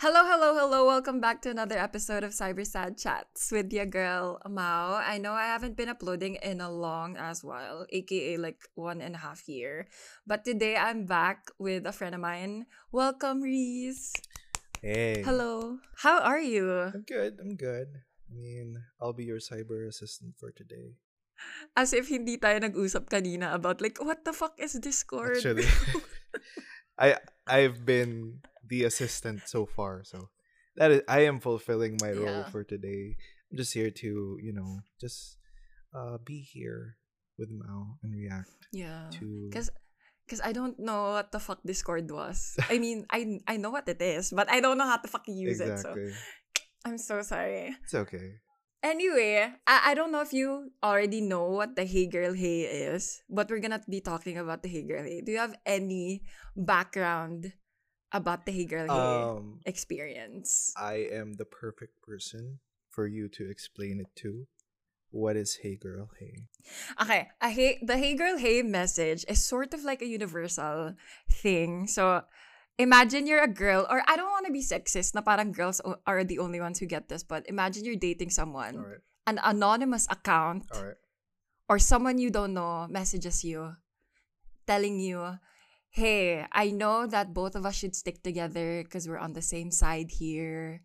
Hello, hello, hello. Welcome back to another episode of Cyber Sad Chats with your girl, Mao. I know I haven't been uploading in a long as while, aka like one and a half year. But today I'm back with a friend of mine. Welcome, Reese. Hey. Hello. How are you? I'm good. I'm good. I mean, I'll be your cyber assistant for today. As if hindi tayo nag-usap kanina about like, what the fuck is Discord? Actually, I I've been the assistant so far, so that is I am fulfilling my role Yeah. for today. I'm just here to you know just uh be here with Mao and react yeah. to Because because I don't know what the fuck Discord was. I mean, I I know what it is, but I don't know how to fucking use it. So. I'm so sorry. It's okay. Anyway, I, I don't know if you already know what the Hey Girl Hey is, but we're gonna be talking about the Hey Girl Hey. Do you have any background about the Hey Girl Hey Um, experience? I am the perfect person for you to explain it to. What is hey girl hey? Okay, a hey, the Hey Girl Hey message is sort of like a universal thing. So, imagine you're a girl, or I don't want to be sexist, na parang girls are the only ones who get this, but imagine you're dating someone, right. an anonymous account, right. or someone you don't know messages you telling you, hey, I know that both of us should stick together because we're on the same side here,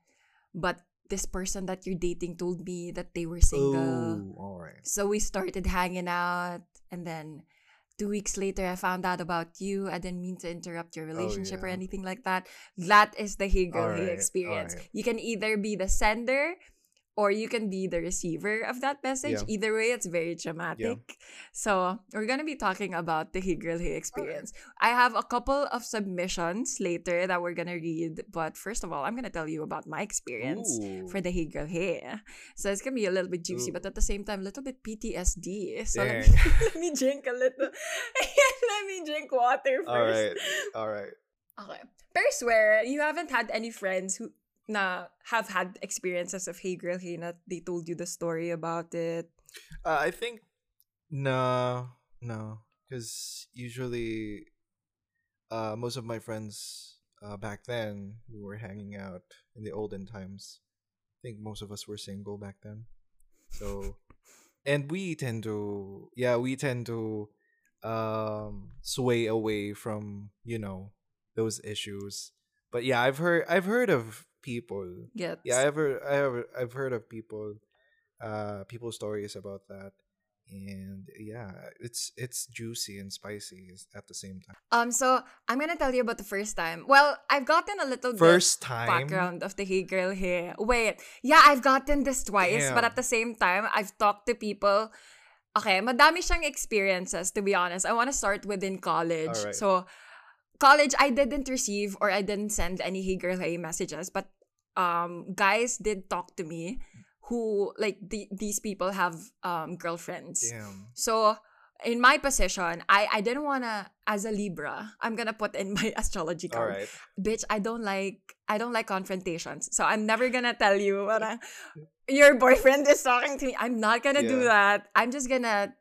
but this person that you're dating told me that they were single. Oh, right. So we started hanging out, and then two weeks later, I found out about you. I didn't mean to interrupt your relationship or Oh, yeah. anything like that. That is the Hey Girl Hey experience. alright. You can either be the sender or you can be the receiver of that message. Yeah. Either way, it's very traumatic. So we're gonna be talking about the Hey Girl Hey experience. I have a couple of submissions later that we're gonna read, but first of all, I'm gonna tell you about my experience Ooh. for the Hey Girl Hey. So it's gonna be a little bit juicy, but at the same time, a little bit PTSD. So let me, let me drink a little. let me drink water first. All right. All right. Okay. Pero swear, you haven't had any friends who na have had experiences of Hey Girl Hey na they told you the story about it. Uh, I think no, no, because usually, uh, most of my friends uh, back then we were hanging out in the olden times. I think most of us were single back then, so and we tend to yeah we tend to um sway away from you know those issues. But yeah, I've heard I've heard of people Gets. yeah i've heard i have i've heard of people uh people's stories about that and yeah it's it's juicy and spicy at the same time Um, so I'm gonna tell you about the first time. Well, I've gotten a little first time background of the Hey Girl here. Wait, yeah, I've gotten this twice, but at the same time, I've talked to people. Okay, madami siyang experiences, to be honest. I want to start within college. Alright. So, college, I didn't receive or I didn't send any Hey Girl Hey messages, but um, guys did talk to me who, like, the, these people have um, girlfriends. damn So in my position, I I didn't wanna as a Libra. I'm gonna put in my astrology card. right Bitch, I don't like I don't like confrontations. So I'm never gonna tell you what I- your boyfriend is talking to me. I'm not gonna do that. I'm just gonna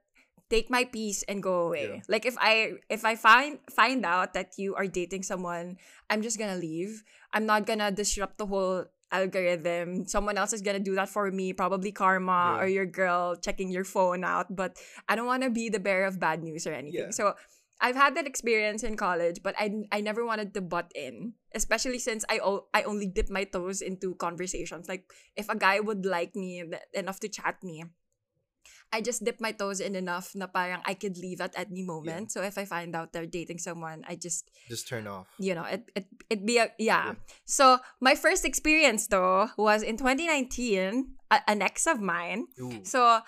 take my peace and go away. Yeah. Like if I if I find find out that you are dating someone, I'm just gonna leave. I'm not gonna disrupt the whole algorithm. Someone else is gonna do that for me, probably karma Yeah. or your girl checking your phone out. But I don't wanna be the bearer of bad news or anything. Yeah. So I've had that experience in college, but I I never wanted to butt in, especially since I o- I only dip my toes into conversations. Like if a guy would like me enough to chat me, I just dip my toes in enough na parang I could leave at any moment. So if I find out they're dating someone, I just just turn off you know it it it be a yeah. Yeah. So my first experience though was in 2019. A, an ex of mine. Ooh. So.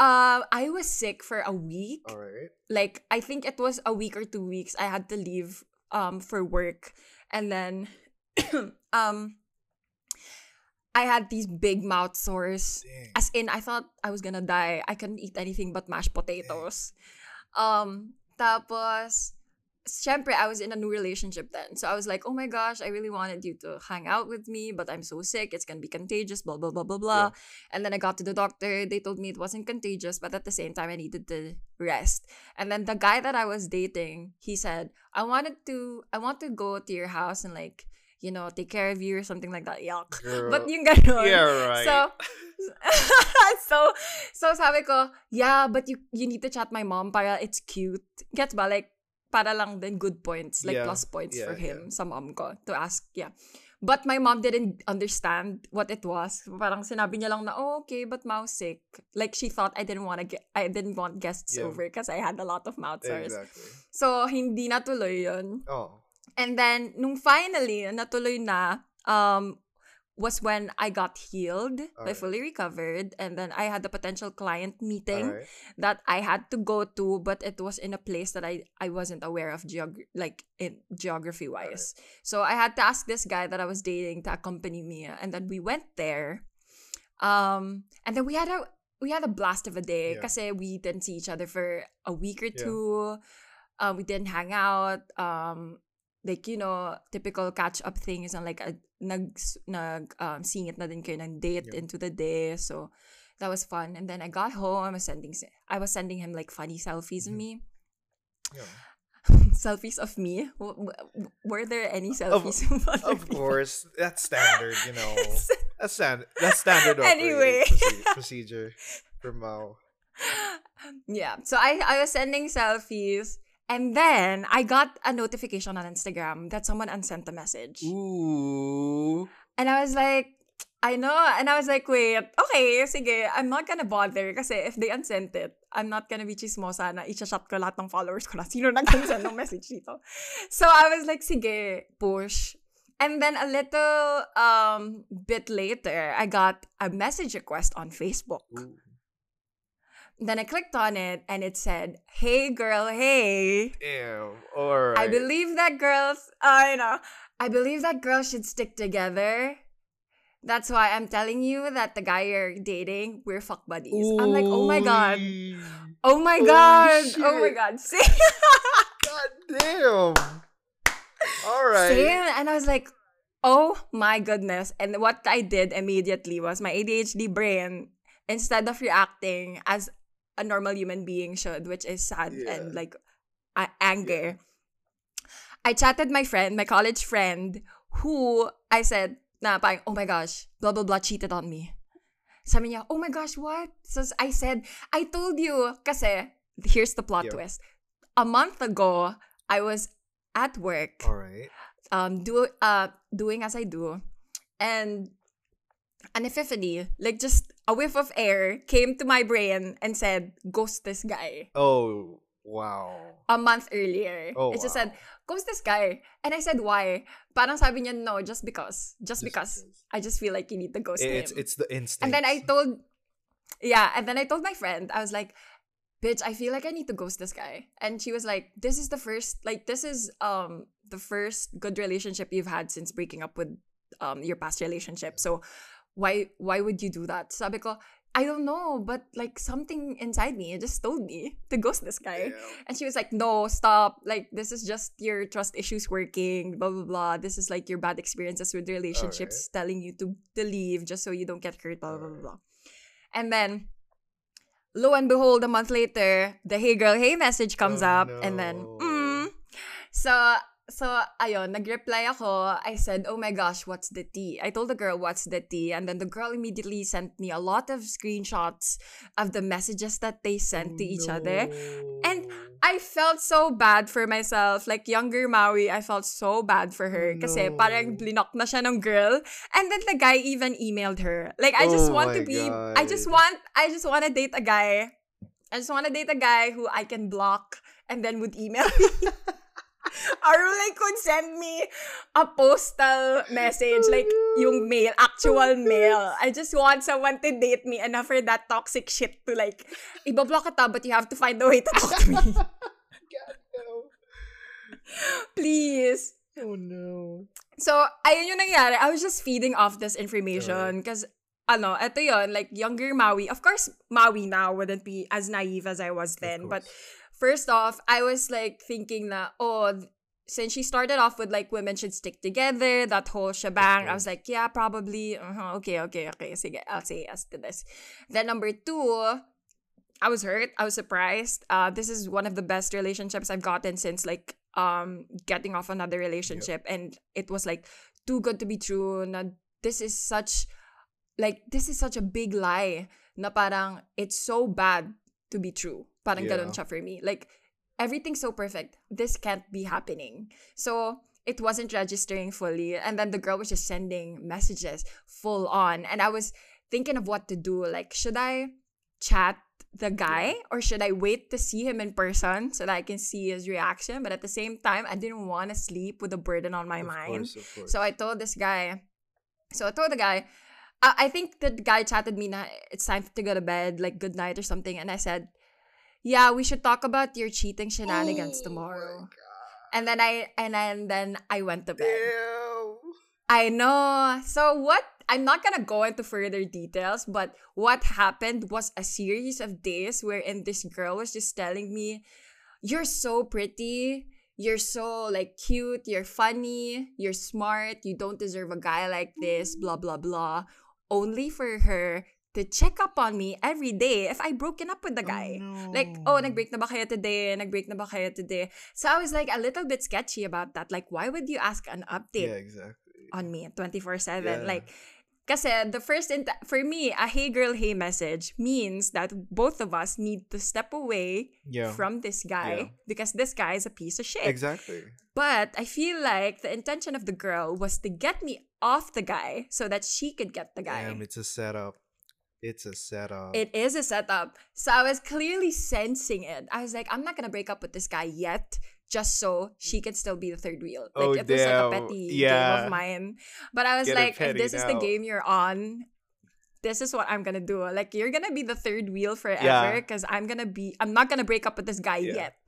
Uh, I was sick for a week all right like I think it was a week or two weeks I had to leave um for work and then um I had these big mouth sores Dang. as in I thought I was gonna die I couldn't eat anything but mashed potatoes um tapos syempre, I was in a new relationship then. So I was like, oh my gosh, I really wanted you to hang out with me, but I'm so sick. It's to be contagious, blah, blah, blah, blah, blah. And then I got to the doctor. They told me it wasn't contagious, but at the same time, I needed to rest. And then the guy that I was dating, he said, I wanted to, I want to go to your house and like you know, take care of you or something like that. Yuck. Girl. But yung ganon. yeah, right. So, so, so sabi ko, yeah, but you you need to chat my mom para it's cute. Gets ba? Like, para lang din good points, like Yeah. plus points Yeah, for him sa mom ko to ask, yeah. But my mom didn't understand what it was. Parang sinabi niya lang na, oh, okay, but mouth sick. Like, she thought I didn't want to get, I didn't want guests Yeah. over because I had a lot of mouth sores. exactly. So, hindi natuloy yun. Oh. And then, nung finally, natuloy na, um, was when I got healed. I fully recovered. And then I had a potential client meeting Alright. that I had to go to, but it was in a place that I, I wasn't aware of, geog- like, in geography wise. So I had to ask this guy that I was dating to accompany me. And then we went there. Um, and then we had a we had a blast of a day Yeah. we didn't see each other for a week or Yeah. two. Um, we didn't hang out. Um, like you know, typical catch up thing is on like a nag nag um singit na din kayo ng date Yeah. into the day. So that was fun. And then I got home. I was sending I was sending him like funny selfies of Mhm. me. Yeah. selfies of me. W- w- Were there any selfies of, other Of course, that's standard, you know. That's standard. That's standard Anyway. procedure for Mao. yeah. So I I was sending selfies. And then I got a notification on Instagram that someone unsent the message. Ooh. And I was like, I know. And I was like, wait, okay, sige, I'm not gonna bother kasi if they unsent it, I'm not gonna be chismosa na i-shot ko lahat ng followers ko na sino nag-send ng message dito. So I was like, sige, push. And then a little um bit later, I got a message request on Facebook. Ooh. Then I clicked on it and it said, Hey girl, hey. Ew. Alright. I believe that girls, I know, I believe that girls should stick together. That's why I'm telling you that the guy you're dating, we're fuck buddies. I'm like, oh my god. Oh my Holy god. Oh my god. See? God damn. Alright. Same. And I was like, oh my goodness. And what I did immediately was my ADHD brain, instead of reacting as a normal human being should, which is sad Yeah. and like a- anger, I chatted my friend, my college friend, who I said, na parang, oh my gosh, blah blah blah cheated on me. Sabi niya, oh my gosh, what? So I said, I told you, kasi, here's the plot Yeah. twist. A month ago, I was at work Alright. um do uh doing as I do and an epiphany like just a whiff of air came to my brain and said ghost this guy Oh, wow. a month earlier Oh, it just wow. said ghost this guy and I said why parang sabi niya no just because just, Just because. I just feel like you need to ghost him It's it's the instinct. and then I told yeah and then I told my friend I was like bitch I feel like I need to ghost this guy and she was like this is the first like this is um the first good relationship you've had since breaking up with um your past relationship so why why would you do that sabi ko I don't know but like something inside me just told me to ghost this guy and she was like, no, stop. Like, this is just your trust issues working, blah, blah, blah. This is like your bad experiences with relationships telling you to, to leave just so you don't get hurt, blah, blah, blah, blah. And then, lo and behold, a month later, the hey girl, hey message comes Oh, up. And then, mm. So, so, ayun, nag-reply ako. I said, oh my gosh, what's the tea? I told the girl, what's the tea? And then the girl immediately sent me a lot of screenshots of the messages that they sent to each other. And No. I felt so bad for myself. Like, younger Maui, I felt so bad for her. Kasi No. parang blinok na siya ng girl. And then the guy even emailed her. Like, I just Oh want to be, I just God. want, I just want to date a guy. I just want to date a guy who I can block and then would email me. Or like could send me a postal message, like yung mail, actual mail. I just want someone to date me enough for that toxic shit to like, ibablock kita, but you have to find a way to talk to me. God no. Please. Oh no. So, ayun yung nangyari. I was just feeding off this information because, ano, eto yun, like, younger Maui. Of course, Maui now wouldn't be as naive as I was then. But first off, I was like thinking that, oh, since she started off with like women should stick together, that whole shebang, I was like, yeah, probably. Uh-huh, okay, okay, okay. Sige, I'll say yes to this. Then number two, I was hurt. I was surprised. Uh, this is one of the best relationships I've gotten since like um getting off another relationship, and it was like too good to be true. Na this is such like this is such a big lie na parang it's so bad to be true. Parang Yeah. ganun siya for me. Like everything's so perfect. This can't be happening. So it wasn't registering fully. And then the girl was just sending messages full on. And I was thinking of what to do. Like, should I chat the guy or should I wait to see him in person so that I can see his reaction? But at the same time, I didn't want to sleep with a burden on my of mind. course, course. So I told this guy, so I told the guy, I, I think the guy chatted me na it's time to go to bed, like good night or something. And I said, yeah, we should talk about your cheating shenanigans Oh tomorrow. And then I and then, then I went to bed. Ew. I know. So what I'm not gonna go into further details, but what happened was a series of days wherein this girl was just telling me, You're so pretty, you're so like cute, you're funny, you're smart, you don't deserve a guy like this, blah blah blah. Only for her to check up on me every day if I broken up with the oh, guy. Like, oh, no. nag-break na ba kayo today? Nag-break na ba kayo today? So I was like a little bit sketchy about that. Like, why would you ask an update Yeah, exactly. on me 24-7? Yeah. Like, kasi the first, for me, a hey girl, hey message means that both of us need to step away Yeah. from this guy because this guy is a piece of shit. Exactly. But I feel like the intention of the girl was to get me off the guy so that she could get the guy. Damn, it's a setup. It's a setup. It is a setup. So I was clearly sensing it. I was like, I'm not gonna break up with this guy yet, just so she can still be the third wheel. Like Oh, it was like a petty Yeah. game of mine. But I was Get like, if this is the game you're on, this is what I'm gonna do. Like you're gonna be the third wheel forever Yeah. because I'm gonna be I'm not gonna break up with this guy Yeah. yet.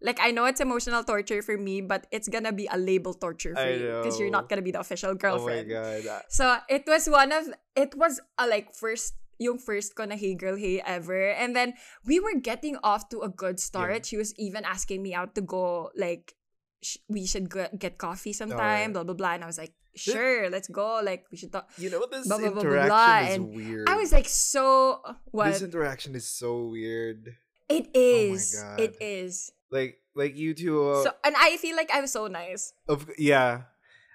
Like I know it's emotional torture for me, but it's gonna be a label torture for I you because you're not gonna be the official girlfriend. oh my god. So, it was one of, it was a like first, yung first ko na hey girl, hey ever. And then, we were getting off to a good start. She was even asking me out to go, like, sh- we should go get coffee sometime, Alright. blah, blah, blah. And I was like, sure, let's go. Like, we should talk. You know this Blah, blah, blah, blah, interaction blah, is and weird. I was like, so, what? This interaction is so weird. it is. God. It is. Like like you two uh, So, and I feel like I was so nice. of yeah.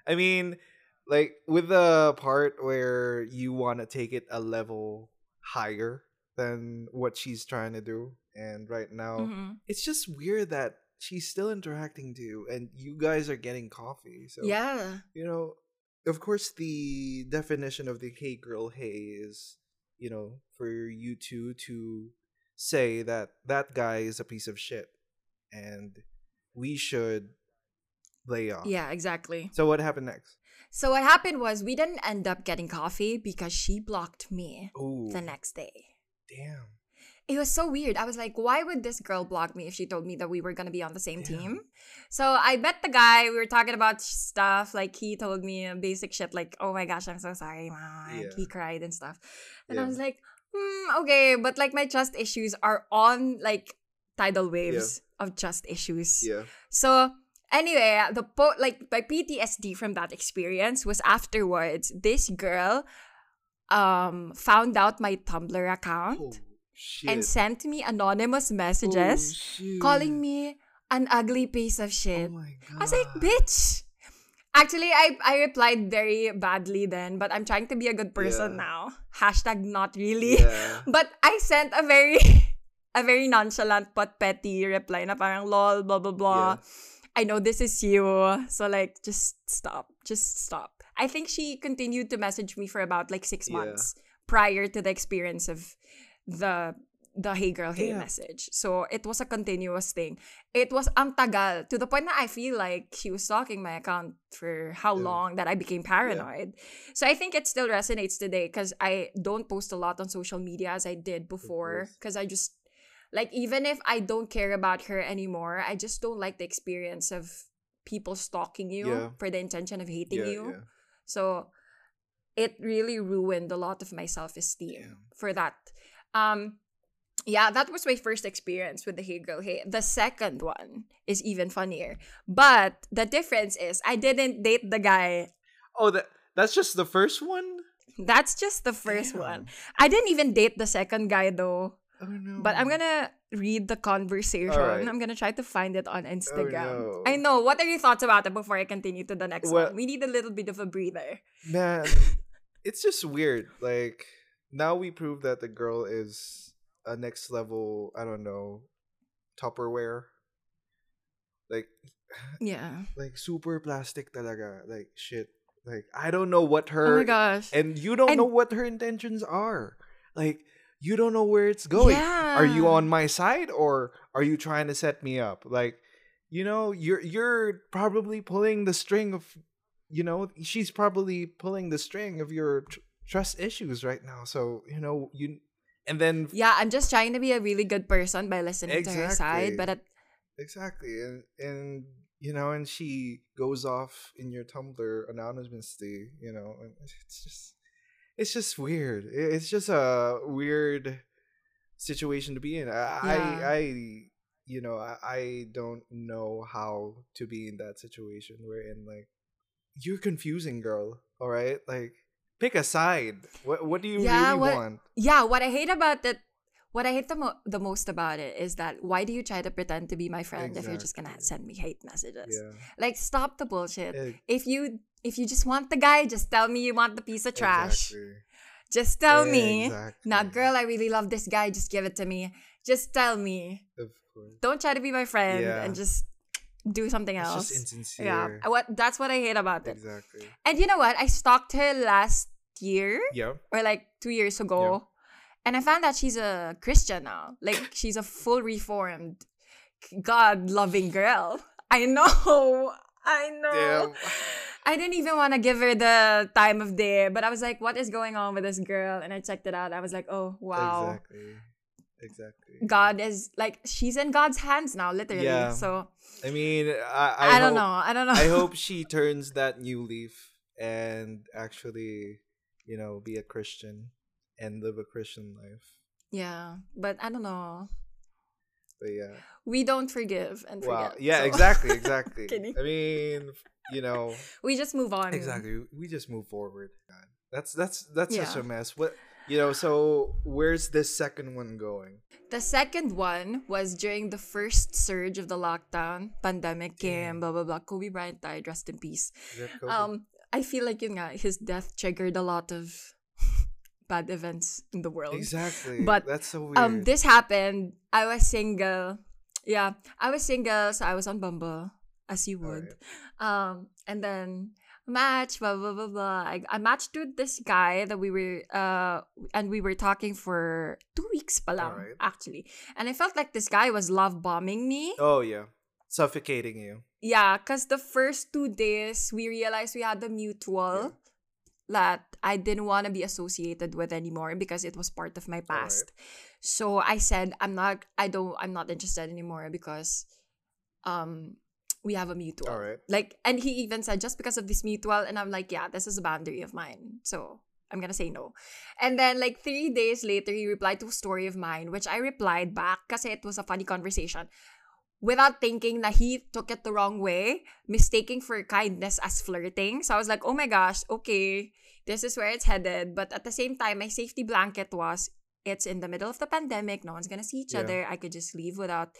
I mean like with the part where you want to take it a level higher than what she's trying to do and right now Mhm. it's just weird that she's still interacting to you and you guys are getting coffee. So Yeah. you know, of course, the definition of the hey girl hey is, you know, for you two to say that that guy is a piece of shit and we should lay off. Yeah, exactly. So what happened next? So, what happened was we didn't end up getting coffee because she blocked me Oh, the next day. damn. It was so weird. I was like, why would this girl block me if she told me that we were gonna be on the same Yeah. team? So I met the guy. We were talking about stuff. Like he told me uh, basic shit, like, "Oh my gosh, I'm so sorry, mom." Like, Yeah. He cried and stuff, and I was like, hmm, okay, but like my trust issues are on like tidal waves of trust issues. Yeah. So anyway, the po- like my PTSD from that experience was afterwards. This girl um found out my Tumblr account Oh, and sent me anonymous messages Oh, calling me an ugly piece of Oh shit. god. I was like, bitch. Actually, I, I replied very badly then, but I'm trying to be a good person Yeah. now. Hashtag not really. Yeah. But I sent a very a very nonchalant but petty reply na parang lol, blah blah blah. Yeah. I know this is you. So like just stop. Just stop. I think she continued to message me for about like six Yeah. months prior to the experience of the the hey girl hey Yeah. message. So it was a continuous thing. It was ang tagal to the point that I feel like she was stalking my account for how Yeah. long that I became paranoid. So I think it still resonates today because I don't post a lot on social media as I did before because I just like even if I don't care about her anymore, I just don't like the experience of people stalking you Yeah. for the intention of hating Yeah, you. yeah. So it really ruined a lot of my self-esteem for that. Um yeah, that was my first experience with the Hey Girl Hey. The second one is even funnier. But the difference is I didn't date the guy. Oh, that that's just the first one. That's just the first Damn. one. I didn't even date the second guy though. Oh no. But I'm gonna read the conversation. Alright. I'm gonna try to find it on oh, Instagram. no. I know. What are your thoughts about it before I continue to the next Well- one? We need a little bit of a breather. man, it's just weird. Like now we prove that the girl is a next level. I don't know, Tupperware. Like Yeah. like super plastic talaga. Like shit. Like I don't know what her. oh my gosh. and you don't And- know what her intentions are. Like you don't know where it's going. Are you on my side or are you trying to set me up? Like you know, you're you're probably pulling the string of you know, she's probably pulling the string of your tr- trust issues right now. So, you know, you and then Yeah, I'm just trying to be a really good person by listening to her side, but at, Exactly, and and you know, and she goes off in your Tumblr anonymously. You know, and it's just it's just weird. It's just a weird situation to be in. I Yeah. I, I you know I, I don't know how to be in that situation wherein like you're confusing, girl. All right, like pick a side. What what do you Yeah, really what- want? yeah, what I hate about it, what I hate the, mo- the most about it is that why do you try to pretend to be my friend if you're just gonna send me hate messages? Yeah, Like, stop the bullshit. Eh, If you if you just want the guy, just tell me you want the piece of trash. exactly. Just tell me. Exactly. Now, girl, I really love this guy. Just give it to me. Just tell me. Of course. Don't try to be my friend Yeah. and just do something It's else. just insincere. yeah, what that's what I hate about it. Exactly. And you know what? I stalked her last year Yeah. or like two years ago, Yeah. and I found that she's a Christian now. Like she's a full reformed, God loving girl. I know. I know. Damn. I didn't even want to give her the time of day, but I was like, what is going on with this girl? And I checked it out. I was like, oh, wow. Exactly. Exactly. God is like, she's in God's hands now, literally. Yeah. So I mean, I I, I, don't know. I don't know. I hope she turns that new leaf and actually, you know, be a Christian and live a Christian life. yeah, but I don't know. But yeah. We don't forgive and Wow. forget. Yeah, so exactly, exactly. I mean, you know, we just move on. exactly. We just move forward. God. That's that's that's such a mess. What you know, so where's this second one going? The second one was during the first surge of the lockdown, pandemic came, blah blah blah. Kobe Bryant died, rest in peace. Is that COVID? Um, I feel like yun nga, his death triggered a lot of bad events in the world. Exactly. But, that's so weird. Um, this happened. I was single. Yeah, I was single, so I was on Bumble, as you would. Um, and then match, blah blah blah blah. I, I matched with this guy that we were uh and we were talking for two weeks pa lang, Alright. actually. And I felt like this guy was love bombing me. oh yeah, suffocating you. Yeah, because the first two days we realized we had the mutual that I didn't want to be associated with anymore because it was part of my past. So I said I'm not I don't I'm not interested anymore because um we have a mutual. All right. Like and he even said just because of this mutual and I'm like, yeah, this is a boundary of mine. So I'm gonna say no. And then like three days later he replied to a story of mine, which I replied back because it was a funny conversation. Without thinking that he took it the wrong way, mistaking for kindness as flirting. So I was like, oh my gosh, okay, this is where it's headed. But at the same time, my safety blanket was it's in the middle of the pandemic. No one's gonna see each Yeah. other. I could just leave without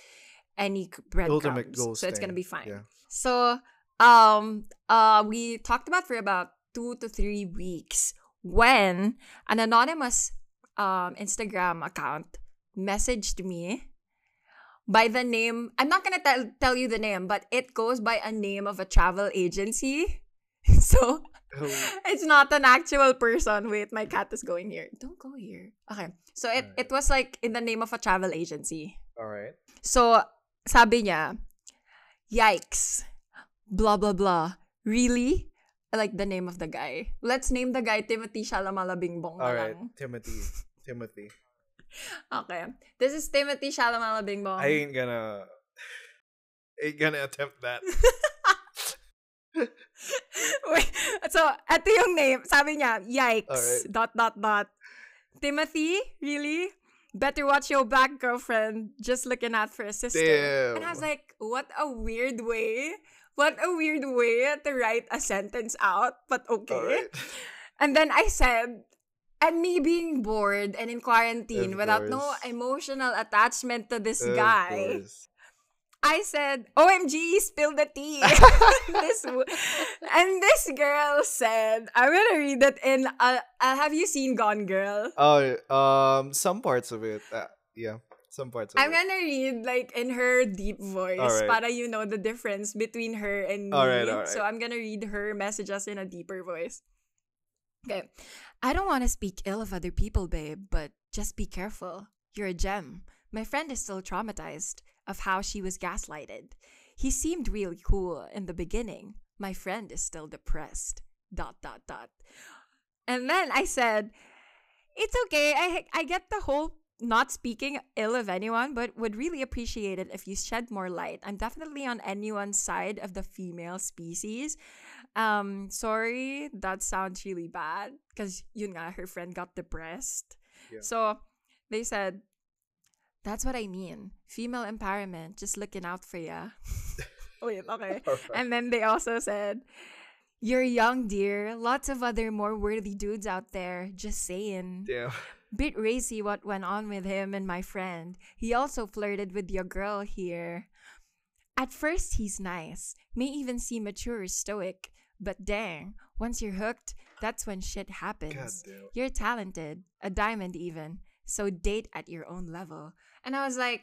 any breadcrumbs. So it's gonna be fine. Yeah. So um uh we talked about for about two to three weeks when an anonymous um Instagram account messaged me by the name I'm not gonna tell tell you the name, but it goes by a name of a travel agency. So Oh, it's not an actual person. Wait, my cat is going here. Don't go here. Okay. So it, Alright. it was like in the name of a travel agency. all right. So, sabi niya, yikes, blah, blah, blah. Really? I like the name of the guy. Let's name the guy Timothy Shalamalabingbong All right. lang. Timothy. Timothy. Okay. This is Timothy Shalamalabingbong. I ain't gonna. Ain't gonna attempt that. Wait, so, ito yung name. Sabi niya, yikes, Alright. dot, dot, dot. Timothy? Really? Better watch your back, girlfriend. Just looking out for a sister. Damn. And I was like, what a weird way. What a weird way to write a sentence out, but okay. Right. And then I said, and me being bored and in quarantine Of without no emotional attachment to this Of guy. course. I said, "OMG, spill the tea." this w- and this girl said, "I'm gonna read it in. Uh, uh, have you seen Gone Girl?" Oh, um, some parts of it. Uh, yeah, some parts of it. I'm it. gonna read like in her deep voice, Alright. para you know the difference between her and me. Alright, alright. So I'm gonna read her messages in a deeper voice. Okay. I don't want to speak ill of other people, babe, but just be careful. You're a gem. My friend is still traumatized of how she was gaslighted. He seemed really cool in the beginning. My friend is still depressed. Dot dot dot. And then I said, "It's okay. I I get the whole not speaking ill of anyone, but would really appreciate it if you shed more light. I'm definitely on anyone's side of the female species. Um, sorry, that sounds really bad because yun nga, her friend got depressed. Yeah. So they said, that's what I mean. Female empowerment, just looking out for ya. Wait, okay. And then they also said, You're young, dear. Lots of other more worthy dudes out there. Just saying. Damn. Bit racy what went on with him and my friend. He also flirted with your girl here. At first, he's nice, may even seem mature or stoic, but dang, once you're hooked, that's when shit happens. You're talented, a diamond even, so date at your own level. And I was like,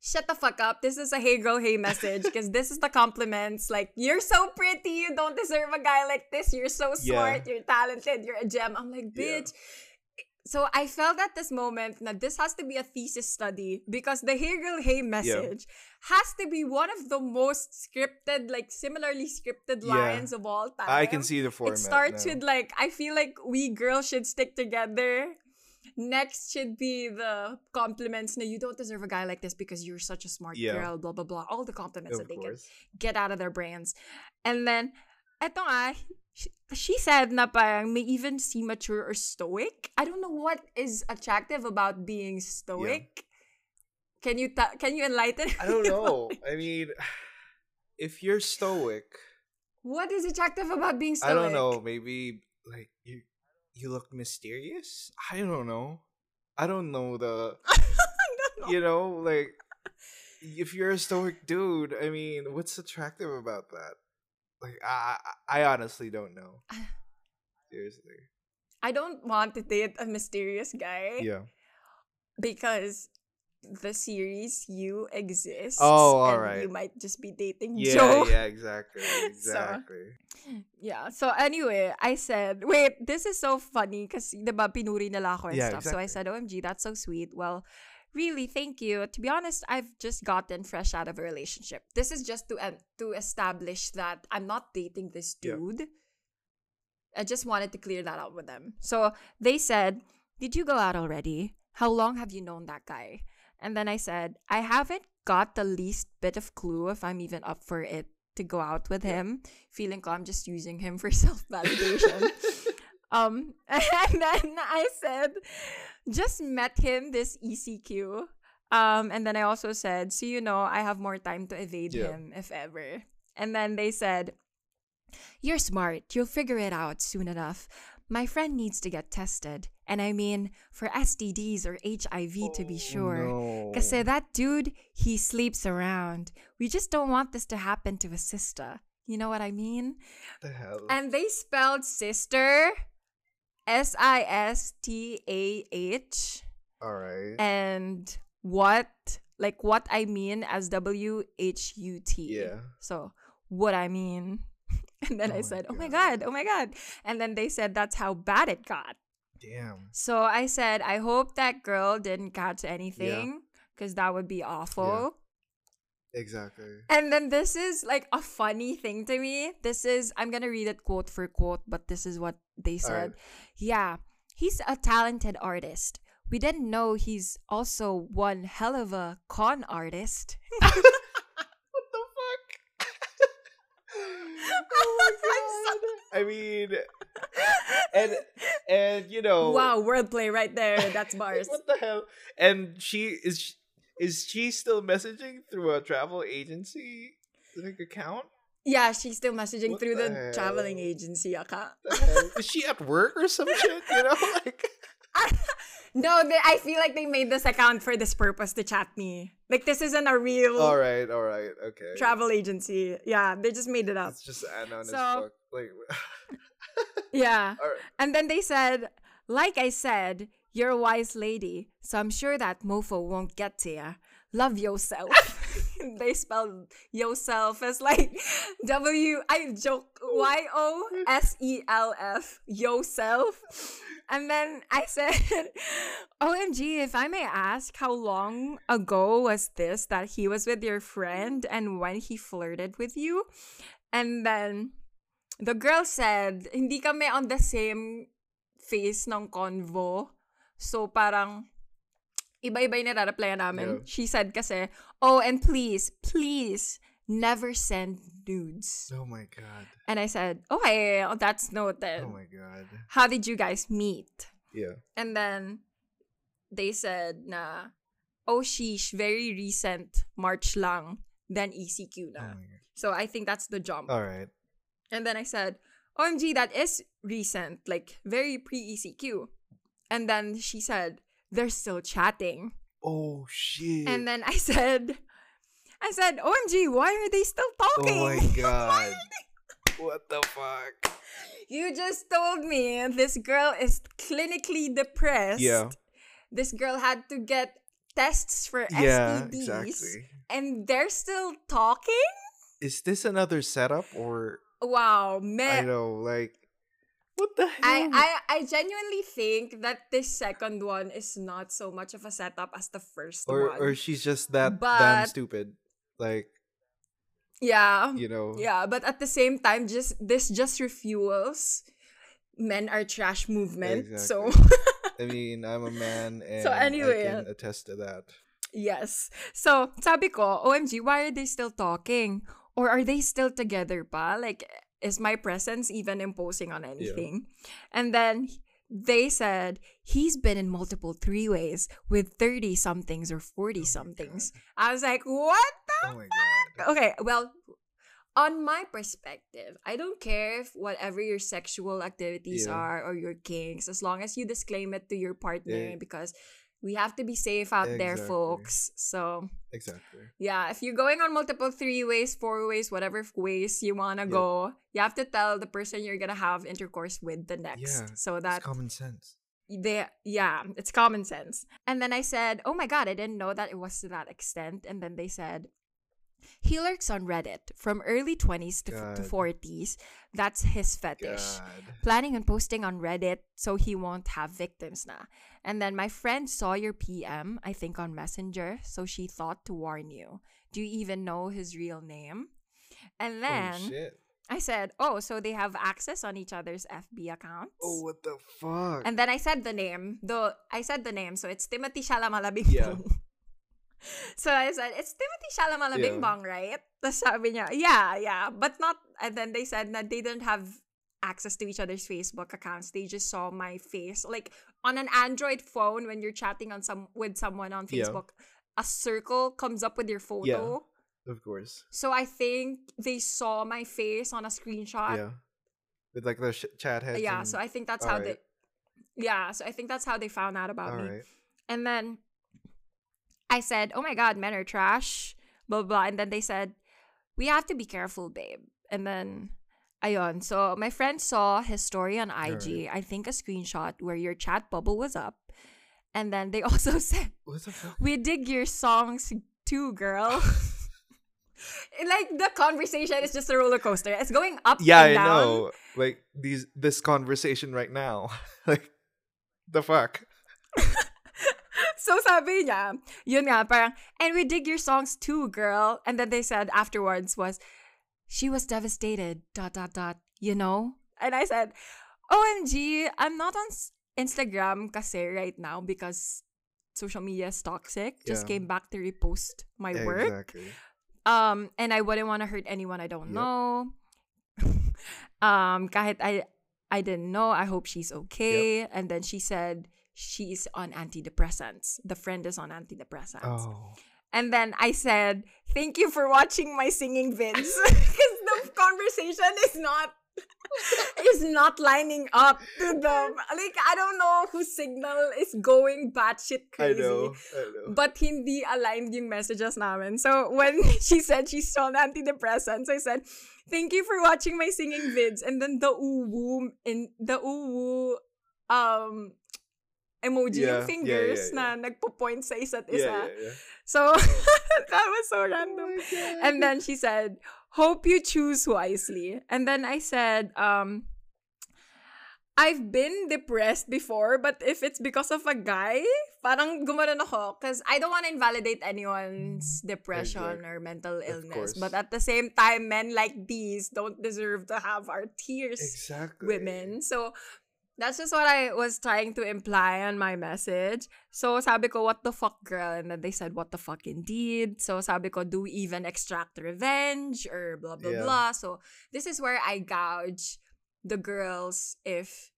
shut the fuck up. This is a hey girl, hey message because this is the compliments. Like, you're so pretty. You don't deserve a guy like this. You're so Yeah. smart. You're talented. You're a gem. I'm like, Yeah. bitch. So I felt at this moment that this has to be a thesis study because the Hey Girl Hey message has to be one of the most scripted, like similarly scripted Yeah. lines of all time. I can see the format. It starts now. with like I feel like we girls should stick together. Next should be the compliments. No, you don't deserve a guy like this because you're such a smart Yeah. girl. Blah blah blah. All the compliments Of that they can get out of their brains. And then, eto nga, she, she said na parang may even seem mature or stoic. I don't know what is attractive about being stoic. Can you ta- can you enlighten? I don't know. I mean, if you're stoic, what is attractive about being stoic? I don't know. Maybe like you, you look mysterious. I don't know. I don't know the. Don't know. You know, like if you're a stoic dude, I mean, what's attractive about that? Like, I, I, I honestly don't know. Seriously. I don't want to date a mysterious guy Yeah. because the series you exist. Oh, and alright. You might just be dating Yeah. Joe. Yeah. Exactly. So- Exactly. Yeah. So anyway, I said, wait, this is so funny because diba pinuri nila ako and Yeah, stuff. So I said, OMG, that's so sweet. Well, really, thank you. To be honest, I've just gotten fresh out of a relationship. This is just to um, to establish that I'm not dating this dude. I just wanted to clear that out with them. So they said, Did you go out already? How long have you known that guy? And then I said, I haven't got the least bit of clue if I'm even up for it to go out with him. Feeling I'm just using him for self validation. um, and then I said, just met him this ECQ. Um, and then I also said, so you know, I have more time to evade Yeah. him if ever. And then they said, you're smart. You'll figure it out soon enough. My friend needs to get tested. And I mean, for STDs or HIV to be oh, sure. Oh, No. Kasi that dude, he sleeps around. We just don't want this to happen to a sister. You know what I mean? The hell? And they spelled sister S I S T A H All right. and what like what I mean as W H U T. Yeah. So what I mean. And then Oh I said, "Oh my God. god, oh my god." And then they said that's how bad it got. Damn. So I said, "I hope that girl didn't catch anything cuz that would be awful." Exactly. And then this is like a funny thing to me. This is I'm gonna read it quote for quote, but this is what they said. Alright. Yeah, he's a talented artist. We didn't know he's also one hell of a con artist. What the fuck? oh my god. I mean, and and you know, wow, wordplay right there. That's bars. what the hell? And she is sh- is she still messaging through a travel agency like account? Yeah, she's still messaging What through the the traveling agency account. Is she at work or some shit? You know, like no, they, I feel like they made this account for this purpose to chat me. Like this isn't a real all right, all right, okay. travel agency. Yeah, they just made it up. It's just as So-. Like, Yeah. right. And then they said, like I said, you're a wise lady, so I'm sure that mofo won't get to ya. Love yourself. they spelled yourself as like W I joke Y O S E L F yourself. And then I said, OMG, if I may ask, how long ago was this that he was with your friend and when he flirted with you? And then the girl said, hindi kami on the same phase ng convo. So parang, iba-iba yung nare-replyan namin. Yeah. She said kasi, oh, and please, please, never send nudes. Oh my god. And I said, okay, oh, that's noted. Oh my god. How did you guys meet? Yeah. And then, they said na, oh sheesh, very recent, March lang, then ECQ Oh na. god. So I think that's the jump. All right. And then I said, OMG, that is recent, like very pre ECQ. And then she said, they're still chatting. Oh shit. And then I said, I said, OMG, why are they still talking? oh my god. what the fuck? You just told me this girl is clinically depressed. Yeah. This girl had to get tests for Yeah, STDs. exactly. And they're still talking? Is this another setup or Wow, man. I know like what the hell? I, I I genuinely think that this second one is not so much of a setup as the first or one. or she's just that damn stupid. Like, yeah. you know. Yeah, but at the same time just this just refuels men are trash movement. So I mean, I'm a man and So anyway, I can attest to that. yes. So sabi ko, OMG, why are they still talking? Or are they still together pa? Like is my presence even imposing on anything? And then they said he's been in multiple three ways with 30 somethings or 40 somethings. I was like, what the Oh god. okay, well, on my perspective, I don't care if whatever your sexual activities Yeah. are or your kinks, as long as you disclaim it to your partner Yeah. because we have to be safe out there, folks. So, Exactly. yeah, if you're going on multiple three ways, four ways, whatever ways you want to Yeah. go, you have to tell the person you're going to have intercourse with the next Yeah, so It's that common sense. they yeah it's common sense and then i said oh my god i didn't know that it was to that extent and then they said he lurks on reddit from early 20s to, to 40s that's his fetish God. planning on posting on reddit so he won't have victims na and then my friend saw your pm i think on messenger so she thought to warn you do you even know his real name and then i said oh so they have access on each other's fb accounts Oh what the fuck? and then I said the name. Though I said the name, so it's Timothy Shalamalabing Yeah. so I said, it's Timothy Shalamalabing Yeah. Bong, right? Tapos sabi niya, yeah, yeah. But not, and then they said that they didn't have access to each other's Facebook accounts. They just saw my face. Like, on an Android phone, when you're chatting on some with someone on Yeah. Facebook, a circle comes up with your photo. of course. So I think they saw my face on a screenshot yeah. With like the sh- chat head. yeah and- so i think that's how Alright. they yeah so i think that's how they found out about all me right. and then i said oh my god men are trash blah blah blah and then they said we have to be careful babe and then ayon so my friend saw his story on ig i think a screenshot where your chat bubble was up and then they also said we dig your songs too girl like the conversation is just a roller coaster it's going up Yeah, I down know. Like these this conversation right now. like the fuck. so sabi niya, yun nga, parang, and we dig your songs too, girl. And then they said afterwards was, she was devastated, dot, dot, dot, you know? And I said, OMG, I'm not on Instagram kasi right now because social media is toxic. Just Yeah. came back to repost my Yeah, work. Exactly. Um, and I wouldn't want to hurt anyone I don't Yep. know. um, kahit I I didn't know. I hope she's okay. And then she said she's on antidepressants. The friend is on antidepressants. Oh. And then I said, "Thank you for watching my singing vids." Because the conversation is not is not lining up to the like I don't know whose signal is going batshit crazy. I crazy. know. I know. But hindi aligned yung messages namin. So when she said she's on antidepressants, I said, "Thank you for watching my singing vids." And then the uwu in the uwu um emoji Yeah, yung fingers yeah, yeah. na nagpo-point sa isa't isa. yeah, yeah. So that was so Oh random. God. And then she said, "Hope you choose wisely." And then I said, um I've been depressed before, but if it's because of a guy, parang gumanon ako. Because I don't want to invalidate anyone's depression or mental illness. But at the same time, men like these don't deserve to have our tears exactly. women. So, that's just what I was trying to imply on my message. So, sabi ko, what the fuck, girl? And then they said, what the fuck, indeed. So, sabi ko, do we even extract revenge? Or blah, blah, Yeah. blah. So, this is where I gouge the girls if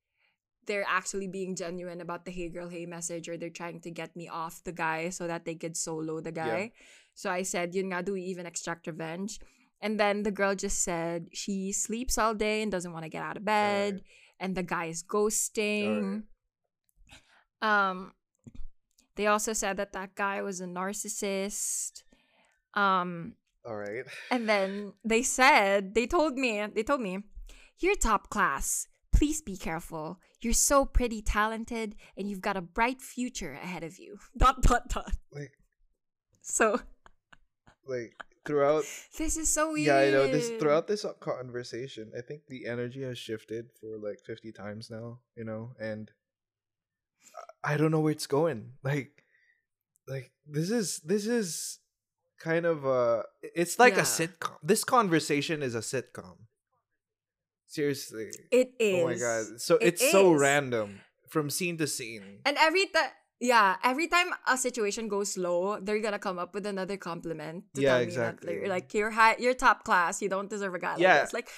they're actually being genuine about the hey girl, hey message, or they're trying to get me off the guy so that they could solo the guy. So, I said, yun nga, do we even extract revenge? And then the girl just said she sleeps all day and doesn't want to get out of bed and the guy is ghosting. Um, they also said that that guy was a narcissist. Um, All right. and then they said they told me they told me, "You're top class. Please be careful. You're so pretty talented, and you've got a bright future ahead of you." Dot dot dot. Like So like throughout this is so weird. yeah i know this throughout this conversation i think the energy has shifted for like 50 times now you know and i don't know where it's going like like this is this is kind of uh it's like a sitcom this conversation is a sitcom. Seriously. It is. oh my god. so It it's so random from scene to scene. And every time, yeah, every time a situation goes low, they're gonna come up with another compliment to Yeah, tell me exactly. that like you're high, you're top class. You don't deserve a guy Yeah. like this. Like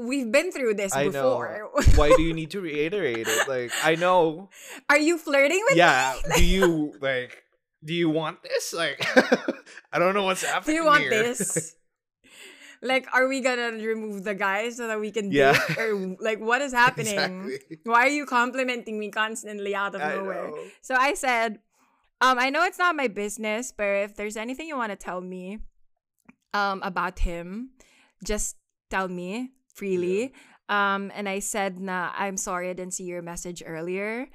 we've been through this i know before. why do you need to reiterate it like i know Are you flirting with yeah me? Yeah. do you like do you want this like i don't know what's happening. Do you want here. this? Like, are we gonna remove the guy so that we can Yeah. date? Or like, what is happening? exactly Why are you complimenting me constantly out of I nowhere? know. So I said, um, I know it's not my business, but if there's anything you want to tell me um, about him, just tell me freely. Um, and I said, nah, I'm sorry I didn't see your message earlier.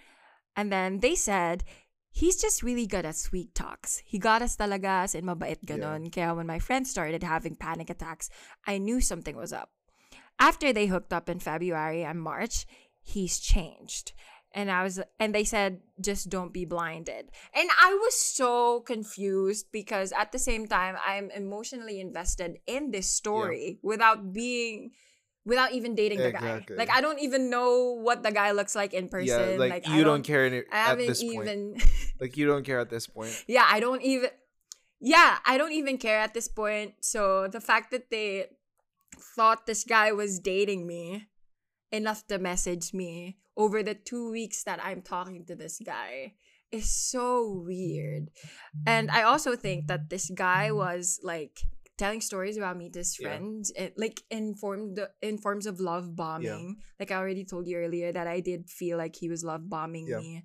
And then they said, he's just really good at sweet talks. He got us talaga as in mabait ganon. Kaya when my friend started having panic attacks, I knew something was up. After they hooked up in February and March, he's changed. And I was and they said just don't be blinded. And I was so confused because at the same time I'm emotionally invested in this story without being without even dating the Exactly. guy. Like I don't even know what the guy looks like in person. yeah like, I you don't, care any- I haven't this even point like you don't care at this point yeah, I don't even yeah, I don't even care at this point. So the fact that they thought this guy was dating me enough to message me over the two weeks that I'm talking to this guy is so weird. And I also think that this guy was like telling stories about me to his Yeah. friends, eh, like in form in forms of love bombing. Like I already told you earlier that I did feel like he was love bombing Yeah. me.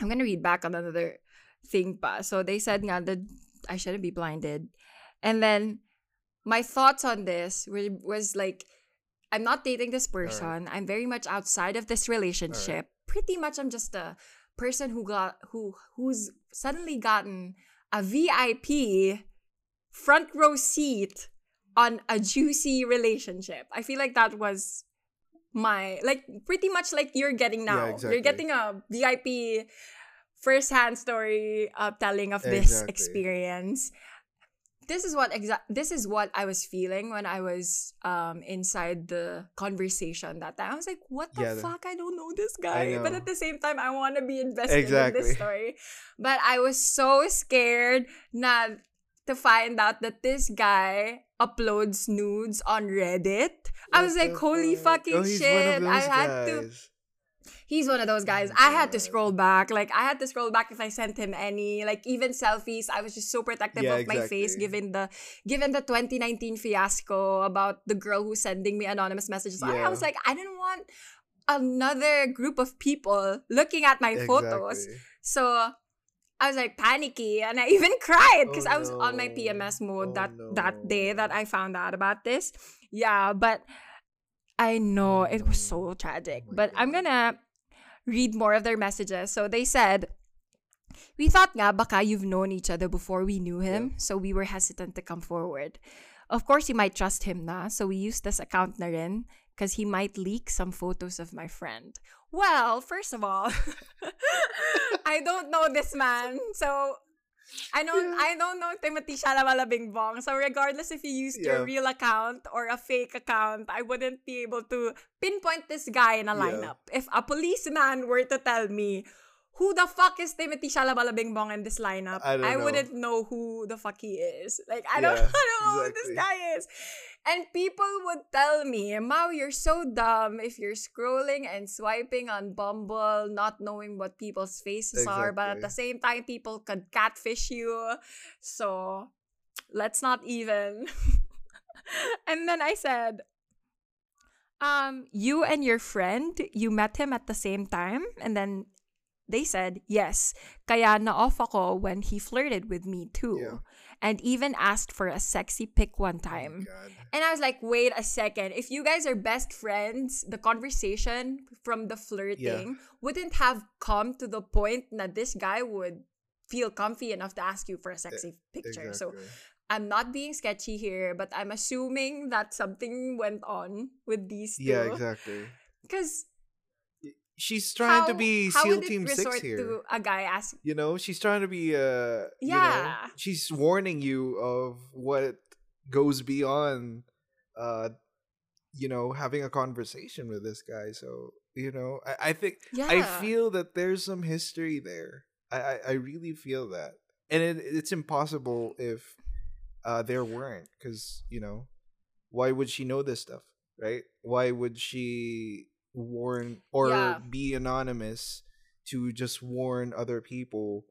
I'm gonna read back on another thing pa. So they said nga that I shouldn't be blinded. And then my thoughts on this were, was like I'm not dating this person. I'm very much outside of this relationship. Pretty much I'm just a person who got who who's suddenly gotten a VIP front row seat on a juicy relationship. I feel like that was my like pretty much like you're getting Yeah, now. exactly. You're getting a VIP first hand story uh, telling of this Exactly. experience. This is what exact this is what I was feeling when I was um inside the conversation that time. I was like, what the Yeah, fuck? I don't know this guy. But at the same time, I want to be invested in this story. But I was so scared na to find out that this guy uploads nudes on Reddit. I was like, holy fuck? fucking Oh, he's one of shit. I had to. He's one of those guys. I had to scroll back. Like I had to scroll back if I sent him any. Like even selfies. I was just so protective Yeah, of my face given the given the 2019 fiasco about the girl who's sending me anonymous messages. I- I was like, I didn't want another group of people looking at my photos. So I was like panicky and I even cried because Oh, I was on my. PMS mode Oh, that that day that I found out about this. Yeah, but I know it was so tragic. Oh but I'm gonna read more of their messages. So they said, We thought nga baka you've known each other before we knew him, so we were hesitant to come forward. Of course, you might trust him na, so we used this account na rin because he might leak some photos of my friend. Well, first of all, I don't know this man, so I don't I don't know Timothy Shalamalabing Bong. So regardless if you used your real account or a fake account, I wouldn't be able to pinpoint this guy in a Yeah. lineup. If a policeman were to tell me who the fuck is Timothy Shalamalabing Bong in this lineup, I don't know. wouldn't know who the fuck he is. Like I don't, I don't know who this guy is. And people would tell me, Mao, you're so dumb if you're scrolling and swiping on Bumble, not knowing what people's faces are, but at the same time, people could catfish you. So let's not even. and then I said, um, you and your friend, you met him at the same time? And then they said, yes. Kaya na-off ako when he flirted with me too. Yeah. And even asked for a sexy pic one oh time. God. And I was like, wait a second. If you guys are best friends, the conversation from the flirting wouldn't have come to the point that this guy would feel comfy enough to ask you for a sexy picture. So I'm not being sketchy here, but I'm assuming that something went on with these two. yeah, exactly. Because She's trying to be SEAL Team Six here. to a guy ask You know, she's trying to be uh you know, Yeah. she's warning you of what goes beyond uh you know, having a conversation with this guy. So, you know, I, I think Yeah. I feel that there's some history there. I, I, I really feel that. And it, it's impossible if uh there weren't because, you know, why would she know this stuff, right? Why would she warn or Yeah. be anonymous to just warn other people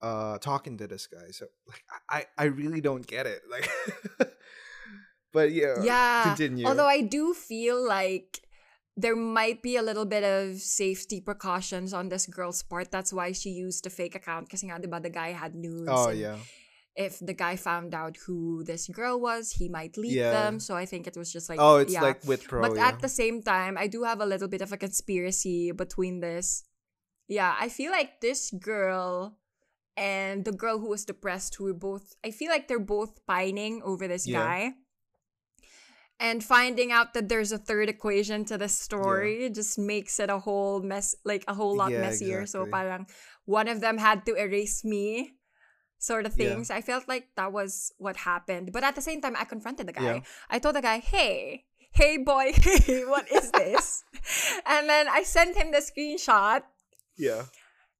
uh talking to this guy? So like I I really don't get it. Like But yeah, yeah. continue. Although I do feel like there might be a little bit of safety precautions on this girl's part. That's why she used a fake account. Kasi nga, diba, the guy had news. Oh and yeah. If the guy found out who this girl was, he might leave Yeah. them. So I think it was just like, Oh, it's yeah. like with pro. but yeah. at the same time, I do have a little bit of a conspiracy between this. Yeah, I feel like this girl and the girl who was depressed, who were both, I feel like they're both pining over this guy. And finding out that there's a third equation to the story just makes it a whole mess, like a whole lot messier. So parang one of them had to erase me, sort of Yeah. things. I felt like that was what happened. But at the same time, I confronted the Yeah. guy. I told the guy, hey, hey boy, hey, what is this? and then I sent him the screenshot. yeah.